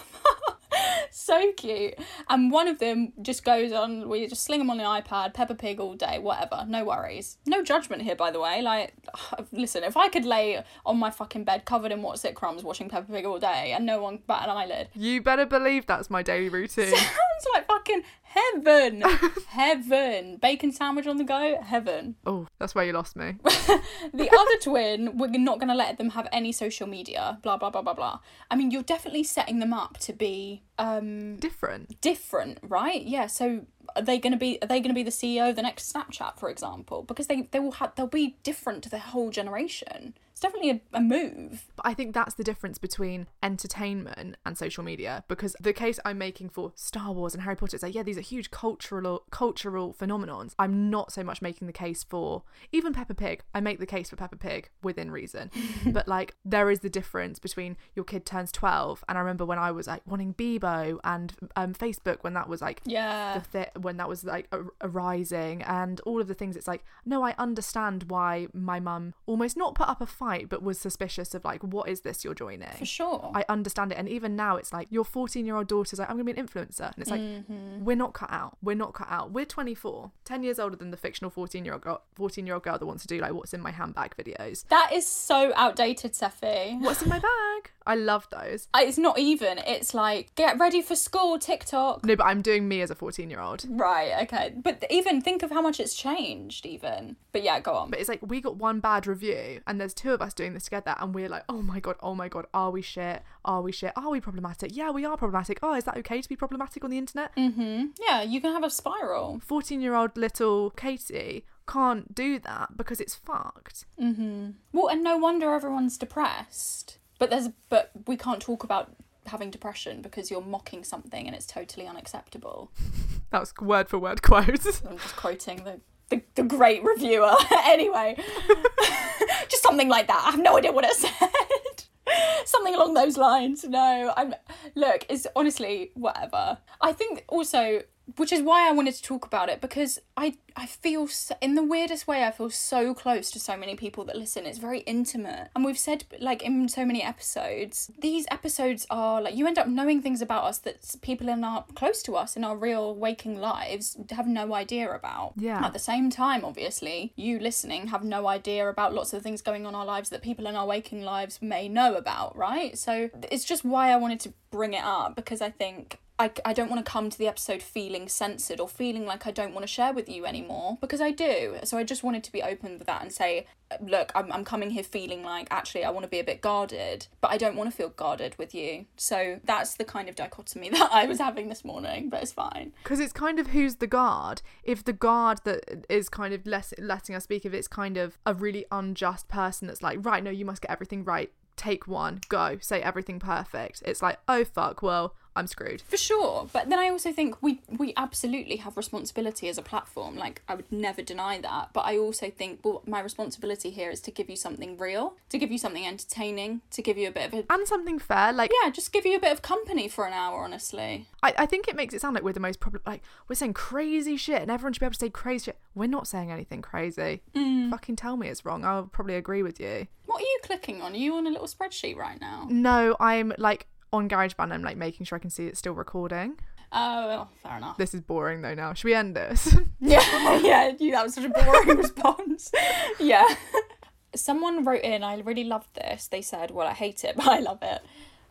So cute. And one of them just goes on, we just sling them on the iPad, Peppa Pig all day, whatever, no worries. No judgment here, by the way. Like, listen, if I could lay on my fucking bed covered in what's it crumbs watching Peppa Pig all day and no one bat an eyelid, you better believe that's my daily routine sounds like fucking heaven. heaven. Bacon sandwich on the go, heaven. oh that's where you lost me The other twin, we're not going to let them have any social media, blah, blah, blah, blah, blah. I mean, you're definitely setting them up to be um, different different, right? Yeah. So are they going to be are they going to be the CEO of the next Snapchat, for example? Because they they will have they'll be different to the whole generation. Definitely a, a move. But I think that's the difference between entertainment and social media because the case I'm making for Star Wars and Harry Potter is like, yeah, these are huge cultural cultural phenomenons. I'm not so much making the case for even Peppa Pig. I make the case for Peppa Pig within reason. but like there is the difference between your kid turns 12 and I remember when I was like wanting Bebo and um, Facebook when that was like Yeah. thi- when that was like arising and all of the things it's like no i understand why my mum almost not put up a fight but was suspicious of like what is this you're joining For sure. I understand it. And even now, it's like your 14 year old daughter's like, I'm going to be an influencer. And it's like, Mm-hmm. we're not cut out. We're not cut out. We're 24, 10 years older than the fictional 14 year old girl, 14 year old girl that wants to do like what's in my handbag videos. that is so outdated, Seffi. What's in my bag? I love those. It's not even. It's like get ready for school TikTok. No, but I'm doing me as a 14 year old. Right. Okay. But even think of how much it's changed. Even. But yeah, go on. But it's like we got one bad review, and there's two of us doing this together, and we're like, oh my god, oh my god, are we shit? Are we shit? Are we problematic? Yeah, we are problematic. Oh, is that okay to be problematic on the internet? Mm-hmm. yeah, you can have a spiral. 14 year old little Katie can't do that because it's fucked. Mm-hmm. Well, and no wonder everyone's depressed. But there's but we can't talk about having depression because you're mocking something and it's totally unacceptable. That was word for word quote. I'm just quoting the the, the great reviewer. anyway, just something like that. I have no idea what it said. something along those lines. No, I'm Look, it's honestly whatever. I think also, which is why I wanted to talk about it because I I feel so, in the weirdest way I feel so close to so many people that listen. It's very intimate, and we've said like in so many episodes, these episodes are like you end up knowing things about us that people in our close to us in our real waking lives have no idea about. Yeah. At the same time, obviously, you listening have no idea about lots of things going on in our lives that people in our waking lives may know about, right? So it's just why I wanted to bring it up because I think I, I don't want to come to the episode feeling censored or feeling like I don't want to share with you anymore because I do. So I just wanted to be open with that and say, look, I'm, I'm coming here feeling like actually I want to be a bit guarded, but I don't want to feel guarded with you. So that's the kind of dichotomy that I was having this morning, but it's fine. Because it's kind of who's the guard. If the guard that is kind of less letting us speak, if it's kind of a really unjust person that's like, right, no, you must get everything right. Take one, go, say everything perfect. It's like, oh fuck, well, I'm screwed. For sure, but then I also think we we absolutely have responsibility as a platform. Like I would never deny that, but I also think well, my responsibility here is to give you something real, to give you something entertaining, to give you a bit of a And something fair, like yeah, just give you a bit of company for an hour. Honestly, I, I think it makes it sound like we're the most problem like we're saying crazy shit and everyone should be able to say crazy shit. We're not saying anything crazy. Mm. Fucking tell me it's wrong. I'll probably agree with you. what are you clicking on? Are you on a little spreadsheet right now? No, I'm like on GarageBand, I'm like making sure I can see it's still recording. Oh, well, fair enough. This is boring though now. Should we end this? Yeah, yeah, you, that was such a boring response. Yeah. Someone wrote in, I really loved this. They said, well, I hate it, but I love it.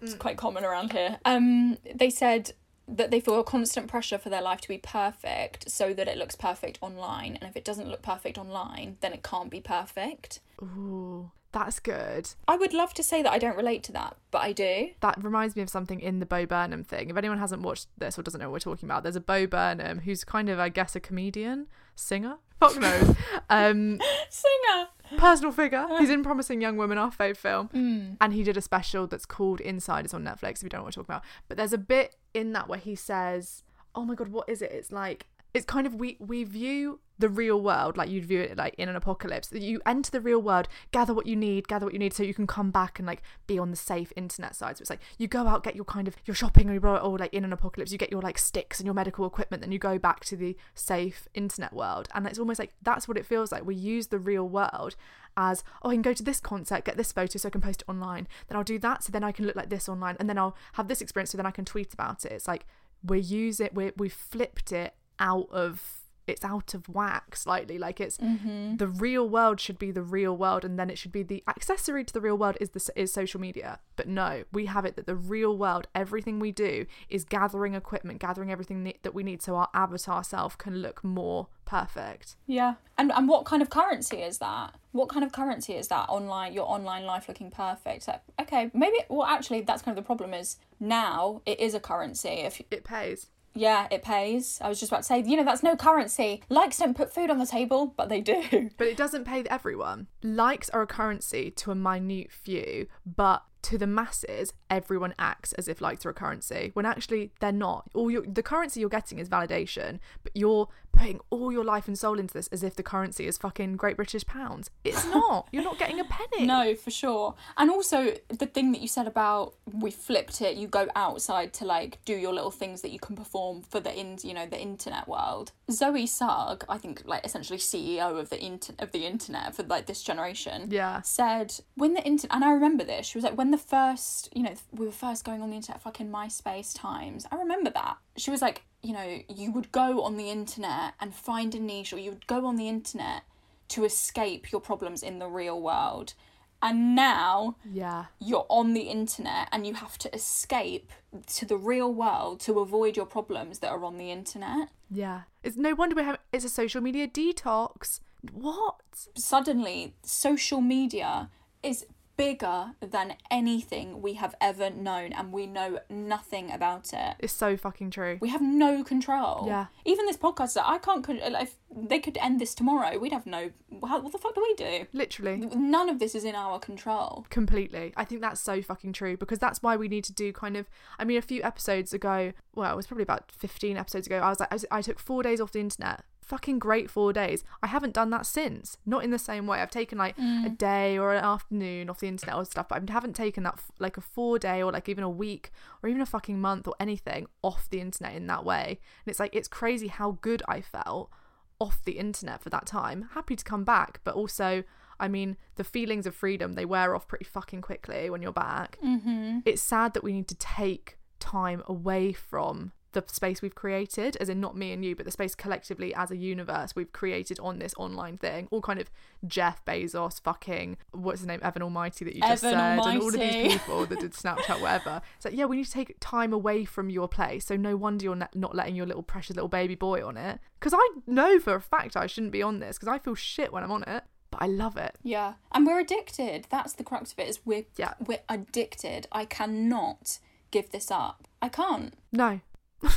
It's quite common around here. Um, they said that they feel a constant pressure for their life to be perfect so that it looks perfect online. And if it doesn't look perfect online, then it can't be perfect. Ooh, that's good. I would love to say that I don't relate to that, but I do. That reminds me of something in the Bo Burnham thing. If anyone hasn't watched this or doesn't know what we're talking about, there's a Bo Burnham who's kind of, I guess, a comedian, singer. Fuck knows. um, Singer. personal figure. He's in Promising Young Woman, our fave film. And he did a special that's called Insiders on Netflix, if you don't know what we're talking about. But there's a bit in that where he says, Oh my god, what is it? It's like it's kind of we we view the real world like you'd view it like in an apocalypse. You enter the real world, gather what you need, gather what you need so you can come back and like be on the safe internet side. So it's like you go out, get your kind of your shopping or you or like in an apocalypse, you get your like sticks and your medical equipment, then you go back to the safe internet world. And it's almost like that's what it feels like. We use the real world as oh I can go to this concert, get this photo so I can post it online. Then I'll do that so then I can look like this online and then I'll have this experience so then I can tweet about it. It's like we use it we we've flipped it out of it's out of whack slightly like it's mm-hmm. the real world should be the real world and then it should be the accessory to the real world is the is social media but no we have it that the real world everything we do is gathering equipment gathering everything ne- that we need so our avatar self can look more perfect Yeah. And and what kind of currency is that? What kind of currency is that online your online life looking perfect? So, okay, maybe well actually that's kind of the problem is now it is a currency. If it pays yeah, it pays. I was just about to say, you know, that's no currency. Likes don't put food on the table, but they do. But it doesn't pay everyone. Likes are a currency to a minute few, but to the masses, everyone acts as if likes are a currency when actually they're not. All your the currency you're getting is validation, but you're putting all your life and soul into this as if the currency is fucking Great British pounds. It's not. you're not getting a penny. No, for sure. And also the thing that you said about we flipped it, you go outside to like do your little things that you can perform for the in you know, the internet world. Zoe Sugg, I think like essentially CEO of the inter- of the internet for like this generation. Yeah. Said when the internet and I remember this, she was like when the first, you know, we were first going on the internet fucking MySpace times. I remember that. She was like, you know, you would go on the internet and find a niche or you would go on the internet to escape your problems in the real world. And now Yeah. you're on the internet and you have to escape to the real world to avoid your problems that are on the internet. Yeah. It's no wonder we have it's a social media detox. What? Suddenly, social media is bigger than anything we have ever known, and we know nothing about it. It's so fucking true. We have no control. Yeah. Even this podcast, I can't. If they could end this tomorrow, we'd have no. How, what the fuck do we do? Literally. None of this is in our control. Completely. I think that's so fucking true because that's why we need to do kind of. I mean, a few episodes ago, well, it was probably about 15 episodes ago, I was like, I, was- I took four days off the internet fucking great four days. I haven't done that since. Not in the same way. I've taken like a day or an afternoon off the internet or stuff, but I haven't taken that f- like a four day or like even a week or even a fucking month or anything off the internet in that way. And it's like, it's crazy how good I felt off the internet for that time. Happy to come back, but also, I mean, the feelings of freedom, they wear off pretty fucking quickly when you're back. Mm-hmm. It's sad that we need to take time away from the space we've created, as in not me and you, but the space collectively as a universe we've created on this online thing. All kind of Jeff Bezos, fucking what's his name, Evan Almighty that you just Evan said, and all of these people that did Snapchat, whatever. It's like, yeah, we need to take time away from your place. So no wonder you're not not letting your little precious little baby boy on it. Because I know for a fact I shouldn't be on this because I feel shit when I'm on it, but I love it. Yeah, and we're addicted. That's the crux of it. Is we're Yeah. we're addicted. I cannot give this up. I can't, No,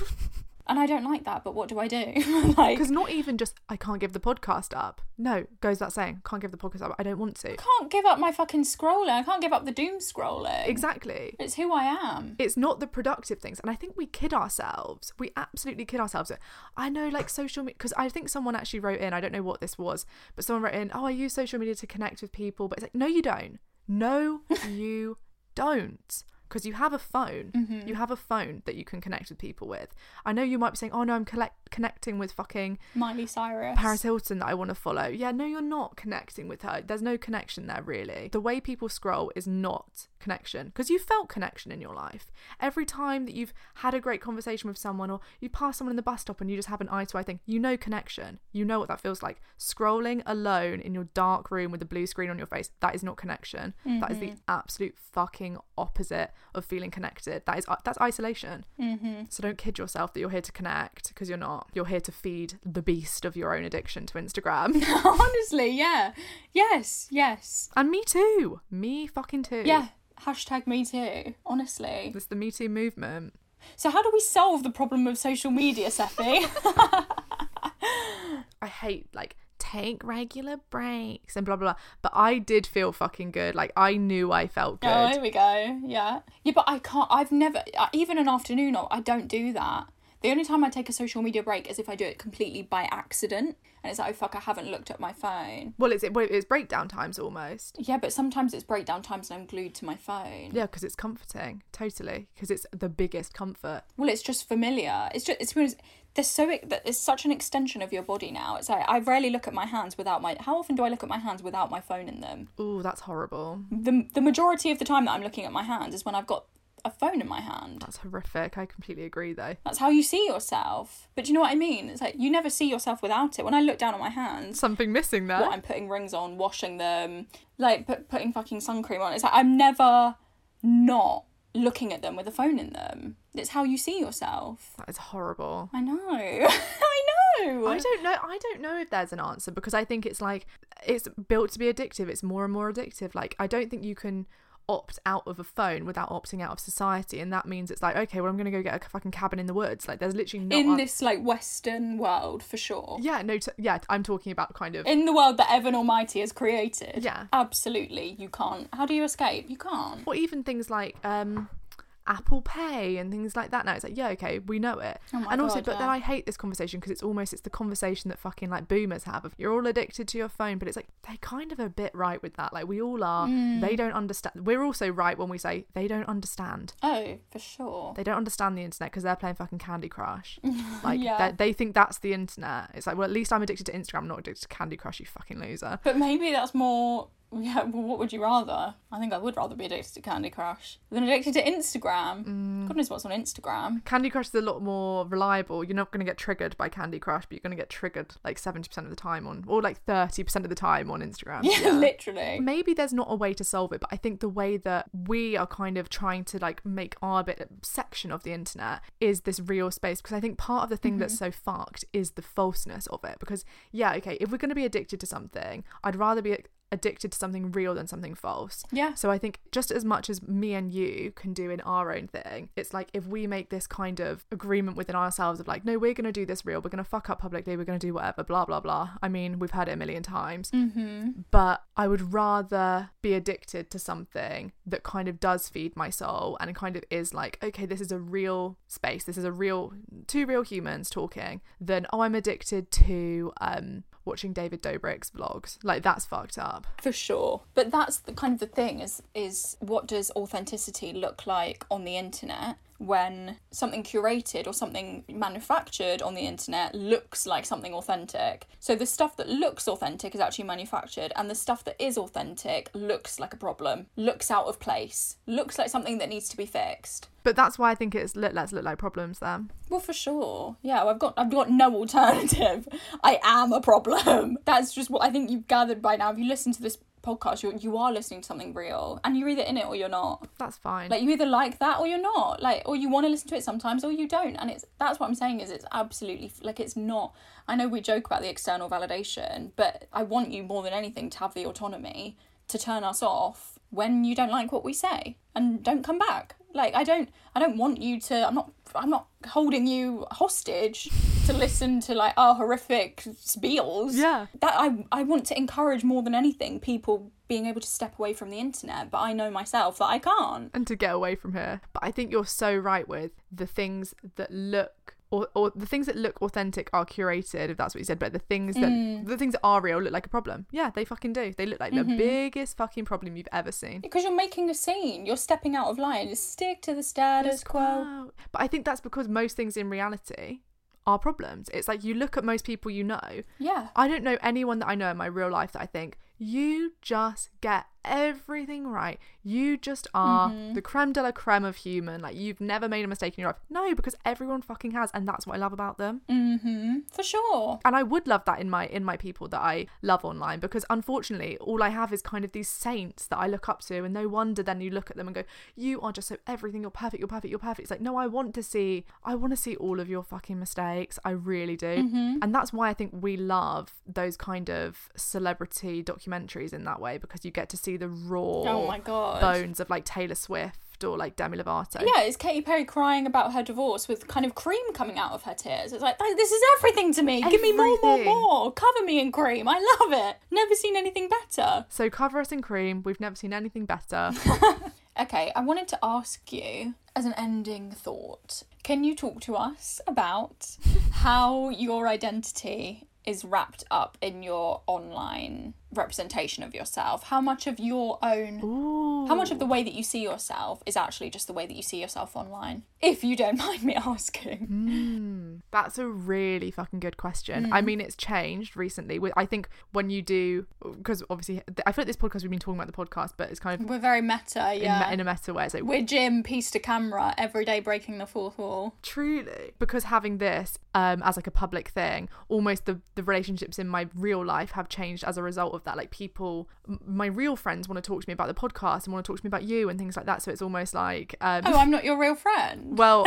and I don't like that. But what do I do? like, because not even just I can't give the podcast up. No, goes that saying can't give the podcast up. I don't want to. I can't give up my fucking scrolling. I can't give up the doom scrolling. Exactly. It's who I am. It's not the productive things. And I think we kid ourselves. We absolutely kid ourselves. I know, like, social media, because I think someone actually wrote in, I don't know what this was, but someone wrote in, oh, I use social media to connect with people. But it's like, no, you don't. No, you don't. Because you have a phone. Mm-hmm. You have a phone that you can connect with people with. I know you might be saying, oh, no, I'm collect- connecting with fucking Miley Cyrus. Paris Hilton that I want to follow. Yeah, no, you're not connecting with her. There's no connection there, really. The way people scroll is not connection because you felt connection in your life. Every time that you've had a great conversation with someone or you pass someone in the bus stop and you just have an eye to eye thing, you know connection. You know what that feels like. Scrolling alone in your dark room with the blue screen on your face, that is not connection. That is the absolute fucking opposite of feeling connected. That is that's isolation. Mm-hmm. So don't kid yourself that you're here to connect because you're not. You're here to feed the beast of your own addiction to Instagram. Honestly, yeah. Yes, yes. and me too. Me fucking too. Yeah. Hashtag me too. Honestly. It's the Me Too movement. So how do we solve the problem of social media, Seffi? I hate like take regular breaks and blah blah blah. But I did feel fucking good. Like I knew I felt good. Oh, here we go. Yeah. Yeah, but I can't. I've never, uh, even an afternoon, I don't do that. The only time I take a social media break is if I do it completely by accident. And it's like, oh fuck, I haven't looked at my phone. Well, it's well, it's breakdown times almost. Yeah, but sometimes it's breakdown times and I'm glued to my phone. Yeah, because it's comforting, totally. Because it's the biggest comfort. Well, it's just familiar. It's just, it's because there's so, it's such an extension of your body now. It's like, I rarely look at my hands without my, how often do I look at my hands without my phone in them? Ooh, that's horrible. The, the majority of the time that I'm looking at my hands is when I've got a phone in my hand. That's horrific. I completely agree, though. That's how you see yourself. But do you know what I mean? It's like you never see yourself without it. When I look down at my hands, Something missing there. what I'm putting rings on, washing them, like put, putting fucking sun cream on. It's like I'm never not looking at them with a phone in them. It's how you see yourself. That is horrible. I know. I know. I don't know. I don't know if there's an answer because I think it's like it's built to be addictive. It's more and more addictive. Like I don't think you can opt out of a phone without opting out of society, and that means it's like okay, well I'm gonna go get a fucking cabin in the woods. Like there's literally not In a- this like Western world, for sure. Yeah, no, t- yeah. I'm talking about kind of In the world that Evan Almighty has created. Yeah. Absolutely, you can't. How do you escape? You can't. or even things like um Apple Pay and things like that. Now it's like, yeah, okay, we know it. Oh and also, God, but then. I hate this conversation because it's almost it's the conversation that fucking like boomers have. Of you're all addicted to your phone, but it's like they kind of a bit right with that. Like we all are. Mm. They don't understand. We're also right when we say they don't understand. Oh, for sure. They don't understand the internet because they're playing fucking Candy Crush. Like Yeah. they, they think that's the internet. It's like, well, at least I'm addicted to Instagram, I'm not addicted to Candy Crush. You fucking loser. But maybe that's more. Yeah, well, what would you rather? I think I would rather be addicted to Candy Crush than addicted to Instagram. Mm. God knows what's on Instagram. Candy Crush is a lot more reliable. You're not going to get triggered by Candy Crush, but you're going to get triggered like 70% of the time on, or like 30% of the time on Instagram. Yeah, literally. Maybe there's not a way to solve it, but I think the way that we are kind of trying to like make our bit section of the internet is this real space. Because I think part of the thing that's so fucked is the falseness of it. Because, yeah, okay, if we're going to be addicted to something, I'd rather be addicted to something real than something false. Yeah. So I think just as much as me and you can do in our own thing, it's like if we make this kind of agreement within ourselves of like, no, we're going to do this real, we're going to fuck up publicly, we're going to do whatever, blah, blah, blah. I mean, we've heard it a million times. Mm-hmm. But I would rather be addicted to something that kind of does feed my soul and kind of is like, okay, this is a real space, this is a real, two real humans talking, than, oh, I'm addicted to um, watching David Dobrik's vlogs. Like, that's fucked up. For sure. But that's the kind of the thing is is what does authenticity look like on the internet when something curated or something manufactured on the internet looks like something authentic. So the stuff that looks authentic is actually manufactured and the stuff that is authentic looks like a problem, looks out of place, looks like something that needs to be fixed. But that's why I think it's let's look like problems then. Well, for sure. Yeah, I've got I've got no alternative. I am a problem. That's just what I think you've gathered by now. If you listen to this podcast, you're, you are listening to something real, and you're either in it or you're not. That's fine. Like you either like that or you're not. Like or you want to listen to it sometimes or you don't. And it's that's what I'm saying is it's absolutely like it's not. I know we joke about the external validation, but I want you more than anything to have the autonomy to turn us off when you don't like what we say and don't come back. Like I don't I don't want you to I'm not I'm not holding you hostage to listen to like our horrific spiels. Yeah. That I I want to encourage more than anything people being able to step away from the internet, but I know myself that I can't. and to get away from here. But I think you're so right with the things that look or, or the things that look authentic are curated, if that's what you said. But the things that Mm. the things that are real look like a problem. Yeah, they fucking do. They look like Mm-hmm. the biggest fucking problem you've ever seen. Because you're making a scene, you're stepping out of line. Just stick to the status quo. But I think that's because most things in reality are problems. It's like you look at most people you know. Yeah. I don't know anyone that I know in my real life that I think you just get everything right. You just are Mm-hmm. the creme de la creme of human. Like you've never made a mistake in your life. No, because everyone fucking has, and that's what I love about them. Mm-hmm. For sure. And I would love that in my in my people that I love online because unfortunately all I have is kind of these saints that I look up to and no wonder then you look at them and go, You are just so everything, you're perfect, you're perfect, you're perfect. It's like, no, I want to see I want to see all of your fucking mistakes. I really do. Mm-hmm. And that's why I think we love those kind of celebrity documentaries in that way because you get to see the raw Oh my god. bones of like Taylor Swift or like Demi Lovato. Yeah, it's Katy Perry crying about her divorce with kind of cream coming out of her tears. It's like, this is everything to me. Give me more, more, more. Cover me in cream. I love it. Never seen anything better. So cover us in cream. We've never seen anything better. Okay, I wanted to ask you, as an ending thought, can you talk to us about how your identity is wrapped up in your online representation of yourself? How much of your own, how much of the way that you see yourself is actually just the way that you see yourself online? If you don't mind me asking. That's a really fucking good question. I mean, it's changed recently. I think when you do, because obviously, I feel like this podcast we've been talking about the podcast, but it's kind of We're very meta, in, yeah. in a meta way. It's like We're Jim, piece to camera, every day breaking the fourth wall. truly because having this um as like a public thing, almost the the relationships in my real life have changed as a result of that. Like people, m- my real friends want to talk to me about the podcast and want to talk to me about you and things like that. So it's almost like um, Oh, I'm not your real friend. Well,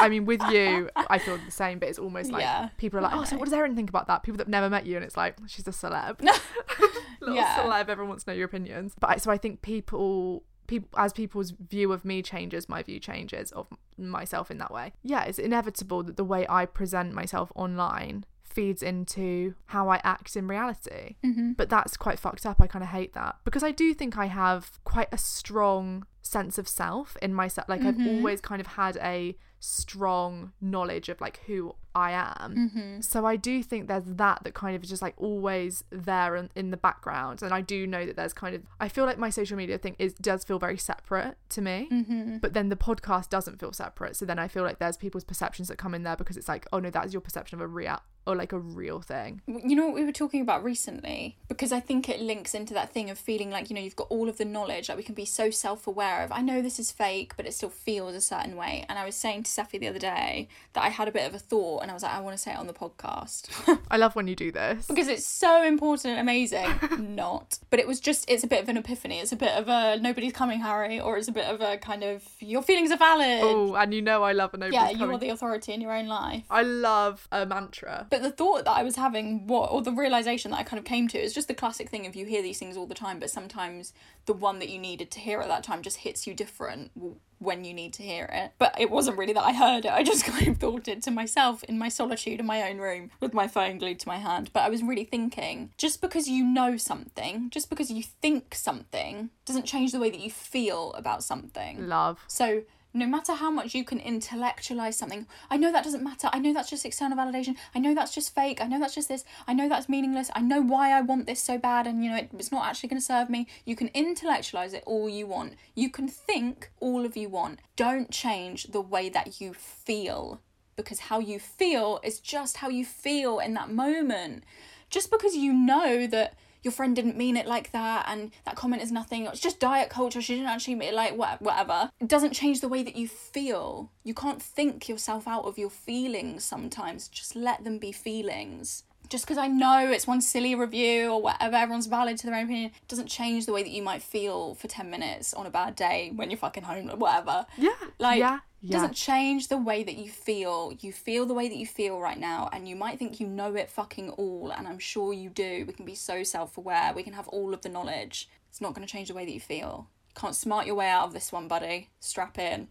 I mean, with you, I feel the same, but it's almost like Yeah, people are like, oh, so what does Erin think about that? People that've never met you, and it's like, she's a celeb. Little Yeah. celeb, everyone wants to know your opinions. But I, so I think people. People, as people's view of me changes, my view changes of myself in that way. Yeah, it's inevitable that the way I present myself online feeds into how I act in reality. Mm-hmm. But that's quite fucked up. I kind of hate that because I do think I have quite a strong sense of self in myself. Like Mm-hmm. I've always kind of had a strong knowledge of like who I am. Mm-hmm. So I do think there's that that kind of is just like always there in, in the background. And I do know that there's kind of I feel like my social media thing is does feel very separate to me. Mm-hmm. But then the podcast doesn't feel separate. So then I feel like there's people's perceptions that come in there because it's like, oh no, that's your perception of a real or like a real thing. You know what we were talking about recently? Because I think it links into that thing of feeling like, you know, you've got all of the knowledge, like we can be so self aware of, I know this is fake, but it still feels a certain way. And I was saying to Seffi the other day that I had a bit of a thought and I was like, I want to say it on the podcast. I love when you do this. because it's so important and amazing. Not. But it was just, it's a bit of an epiphany. It's a bit of a nobody's coming, Harry, or it's a bit of a kind of your feelings are valid. Oh, and you know I love a nobody's yeah, you are the authority in your own life. I love a mantra. But But the thought that I was having, what, or the realization that I kind of came to, is just the classic thing of you hear these things all the time, but sometimes the one that you needed to hear at that time just hits you different when you need to hear it. But it wasn't really that I heard it, I just kind of thought it to myself in my solitude in my own room with my phone glued to my hand. But I was really thinking just because you know something, just because you think something, doesn't change the way that you feel about something. Love. So no matter how much you can intellectualize something, I know that doesn't matter. I know that's just external validation. I know that's just fake. I know that's just this. I know that's meaningless. I know why I want this so bad, and you know it, it's not actually going to serve me. You can intellectualize it all you want. You can think all of you want. Don't change the way that you feel because how you feel is just how you feel in that moment. Just because you know that your friend didn't mean it like that and that comment is nothing. It's just diet culture. She didn't actually mean it like whatever. It doesn't change the way that you feel. You can't think yourself out of your feelings sometimes. Just let them be feelings just because I know it's one silly review or whatever, everyone's valid to their own opinion, doesn't change the way that you might feel for 10 minutes on a bad day when you're fucking home or whatever. Yeah. Like, yeah. Yeah. doesn't change the way that you feel. You feel the way that you feel right now, and you might think you know it fucking all, and I'm sure you do. We can be so self aware, we can have all of the knowledge. It's not going to change the way that you feel. Can't smart your way out of this one, buddy. Strap in.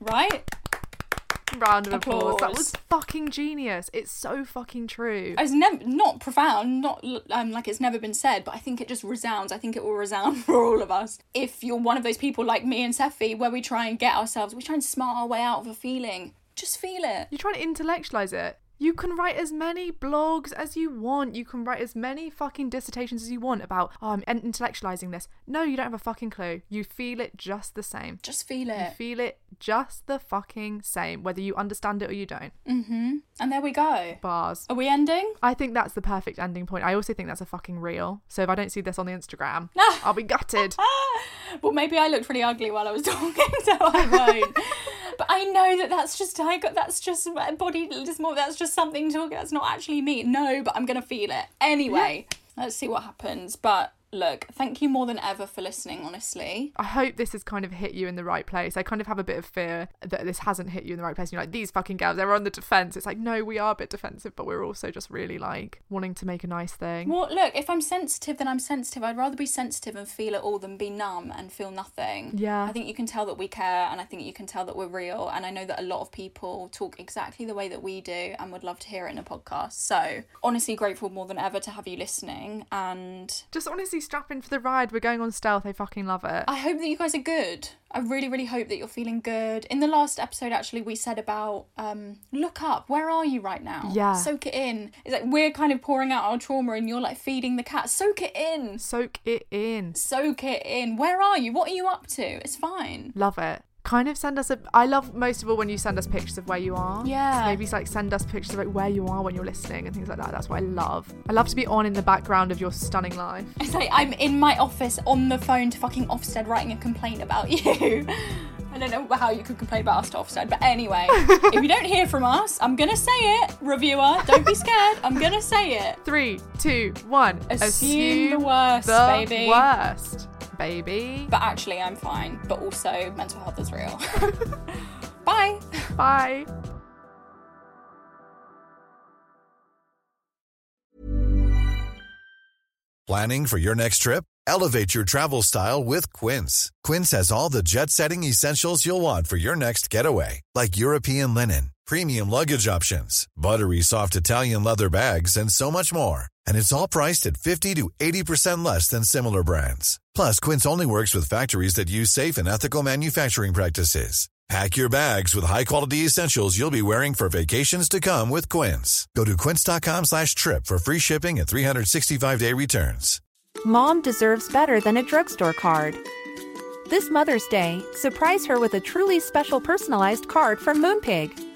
Right? Round of applause. Applause. That was fucking genius. It's so fucking true. It's never not profound, not um, like it's never been said, but I think it just resounds. I think it will resound for all of us. If you're one of those people like me and Seffi, where we try and get ourselves, we try and smart our way out of a feeling. Just feel it. You're trying to intellectualize it. You can write as many blogs as you want. You can write as many fucking dissertations as you want about, oh, I'm intellectualizing this. No, you don't have a fucking clue. You feel it just the same. Just feel it. You feel it just the fucking same, whether you understand it or you don't. Mm-hmm. And there we go. Bars. Are we ending? I think that's the perfect ending point. I also think that's a fucking reel. So if I don't see this on the Instagram, I'll be gutted. well, maybe I looked really ugly while I was talking, so I won't. But I know that that's just I got that's just my body dysmorphia. That's just something talking. That's not actually me. No, but I'm gonna feel it anyway. Let's see what happens. But look, thank you more than ever for listening. Honestly, I hope this has kind of hit you in the right place. I kind of have a bit of fear that this hasn't hit you in the right place. You're like, these fucking girls, they're on the defense. It's like, no, we are a bit defensive, but we're also just really like wanting to make a nice thing. well, look, if I'm sensitive, then I'm sensitive. I'd rather be sensitive and feel it all than be numb and feel nothing. Yeah. I think you can tell that we care, and I think you can tell that we're real. And I know that a lot of people talk exactly the way that we do, and would love to hear it in a podcast. So honestly, grateful more than ever to have you listening, and Just honestly strap in for the ride. We're going on stealth. I fucking love it. I hope that you guys are good. I really, really hope that you're feeling good. In the last episode, actually, we said about um, look up. Where are you right now? Yeah. Soak it in. It's like we're kind of pouring out our trauma, and you're like feeding the cat. Soak it in. Soak it in. Soak it in. Where are you? What are you up to? It's fine. Love it. Kind of send us a. I love most of all when you send us pictures of where you are. Yeah. So maybe it's like send us pictures of like where you are when you're listening and things like that. That's what I love. I love to be on in the background of your stunning life. It's like I'm in my office on the phone to fucking Ofsted writing a complaint about you. I don't know how you could complain about us to Ofsted, but anyway, if you don't hear from us, I'm gonna say it, reviewer. Don't be scared. I'm gonna say it. Three, two, one. Assume the worst, the baby. Worst, baby. But actually, I'm fine. But also, mental health is real. Bye. Bye. Planning for your next trip? Elevate your travel style with Quince. Quince has all the jet setting essentials you'll want for your next getaway, like European linen, premium luggage options, buttery soft Italian leather bags, and so much more. And it's all priced at 50 to 80% less than similar brands. Plus, Quince only works with factories that use safe and ethical manufacturing practices. Pack your bags with high-quality essentials you'll be wearing for vacations to come with Quince. Go to quince.com slash trip for free shipping and 365-day returns. Mom deserves better than a drugstore card. This Mother's Day, surprise her with a truly special personalized card from Moonpig.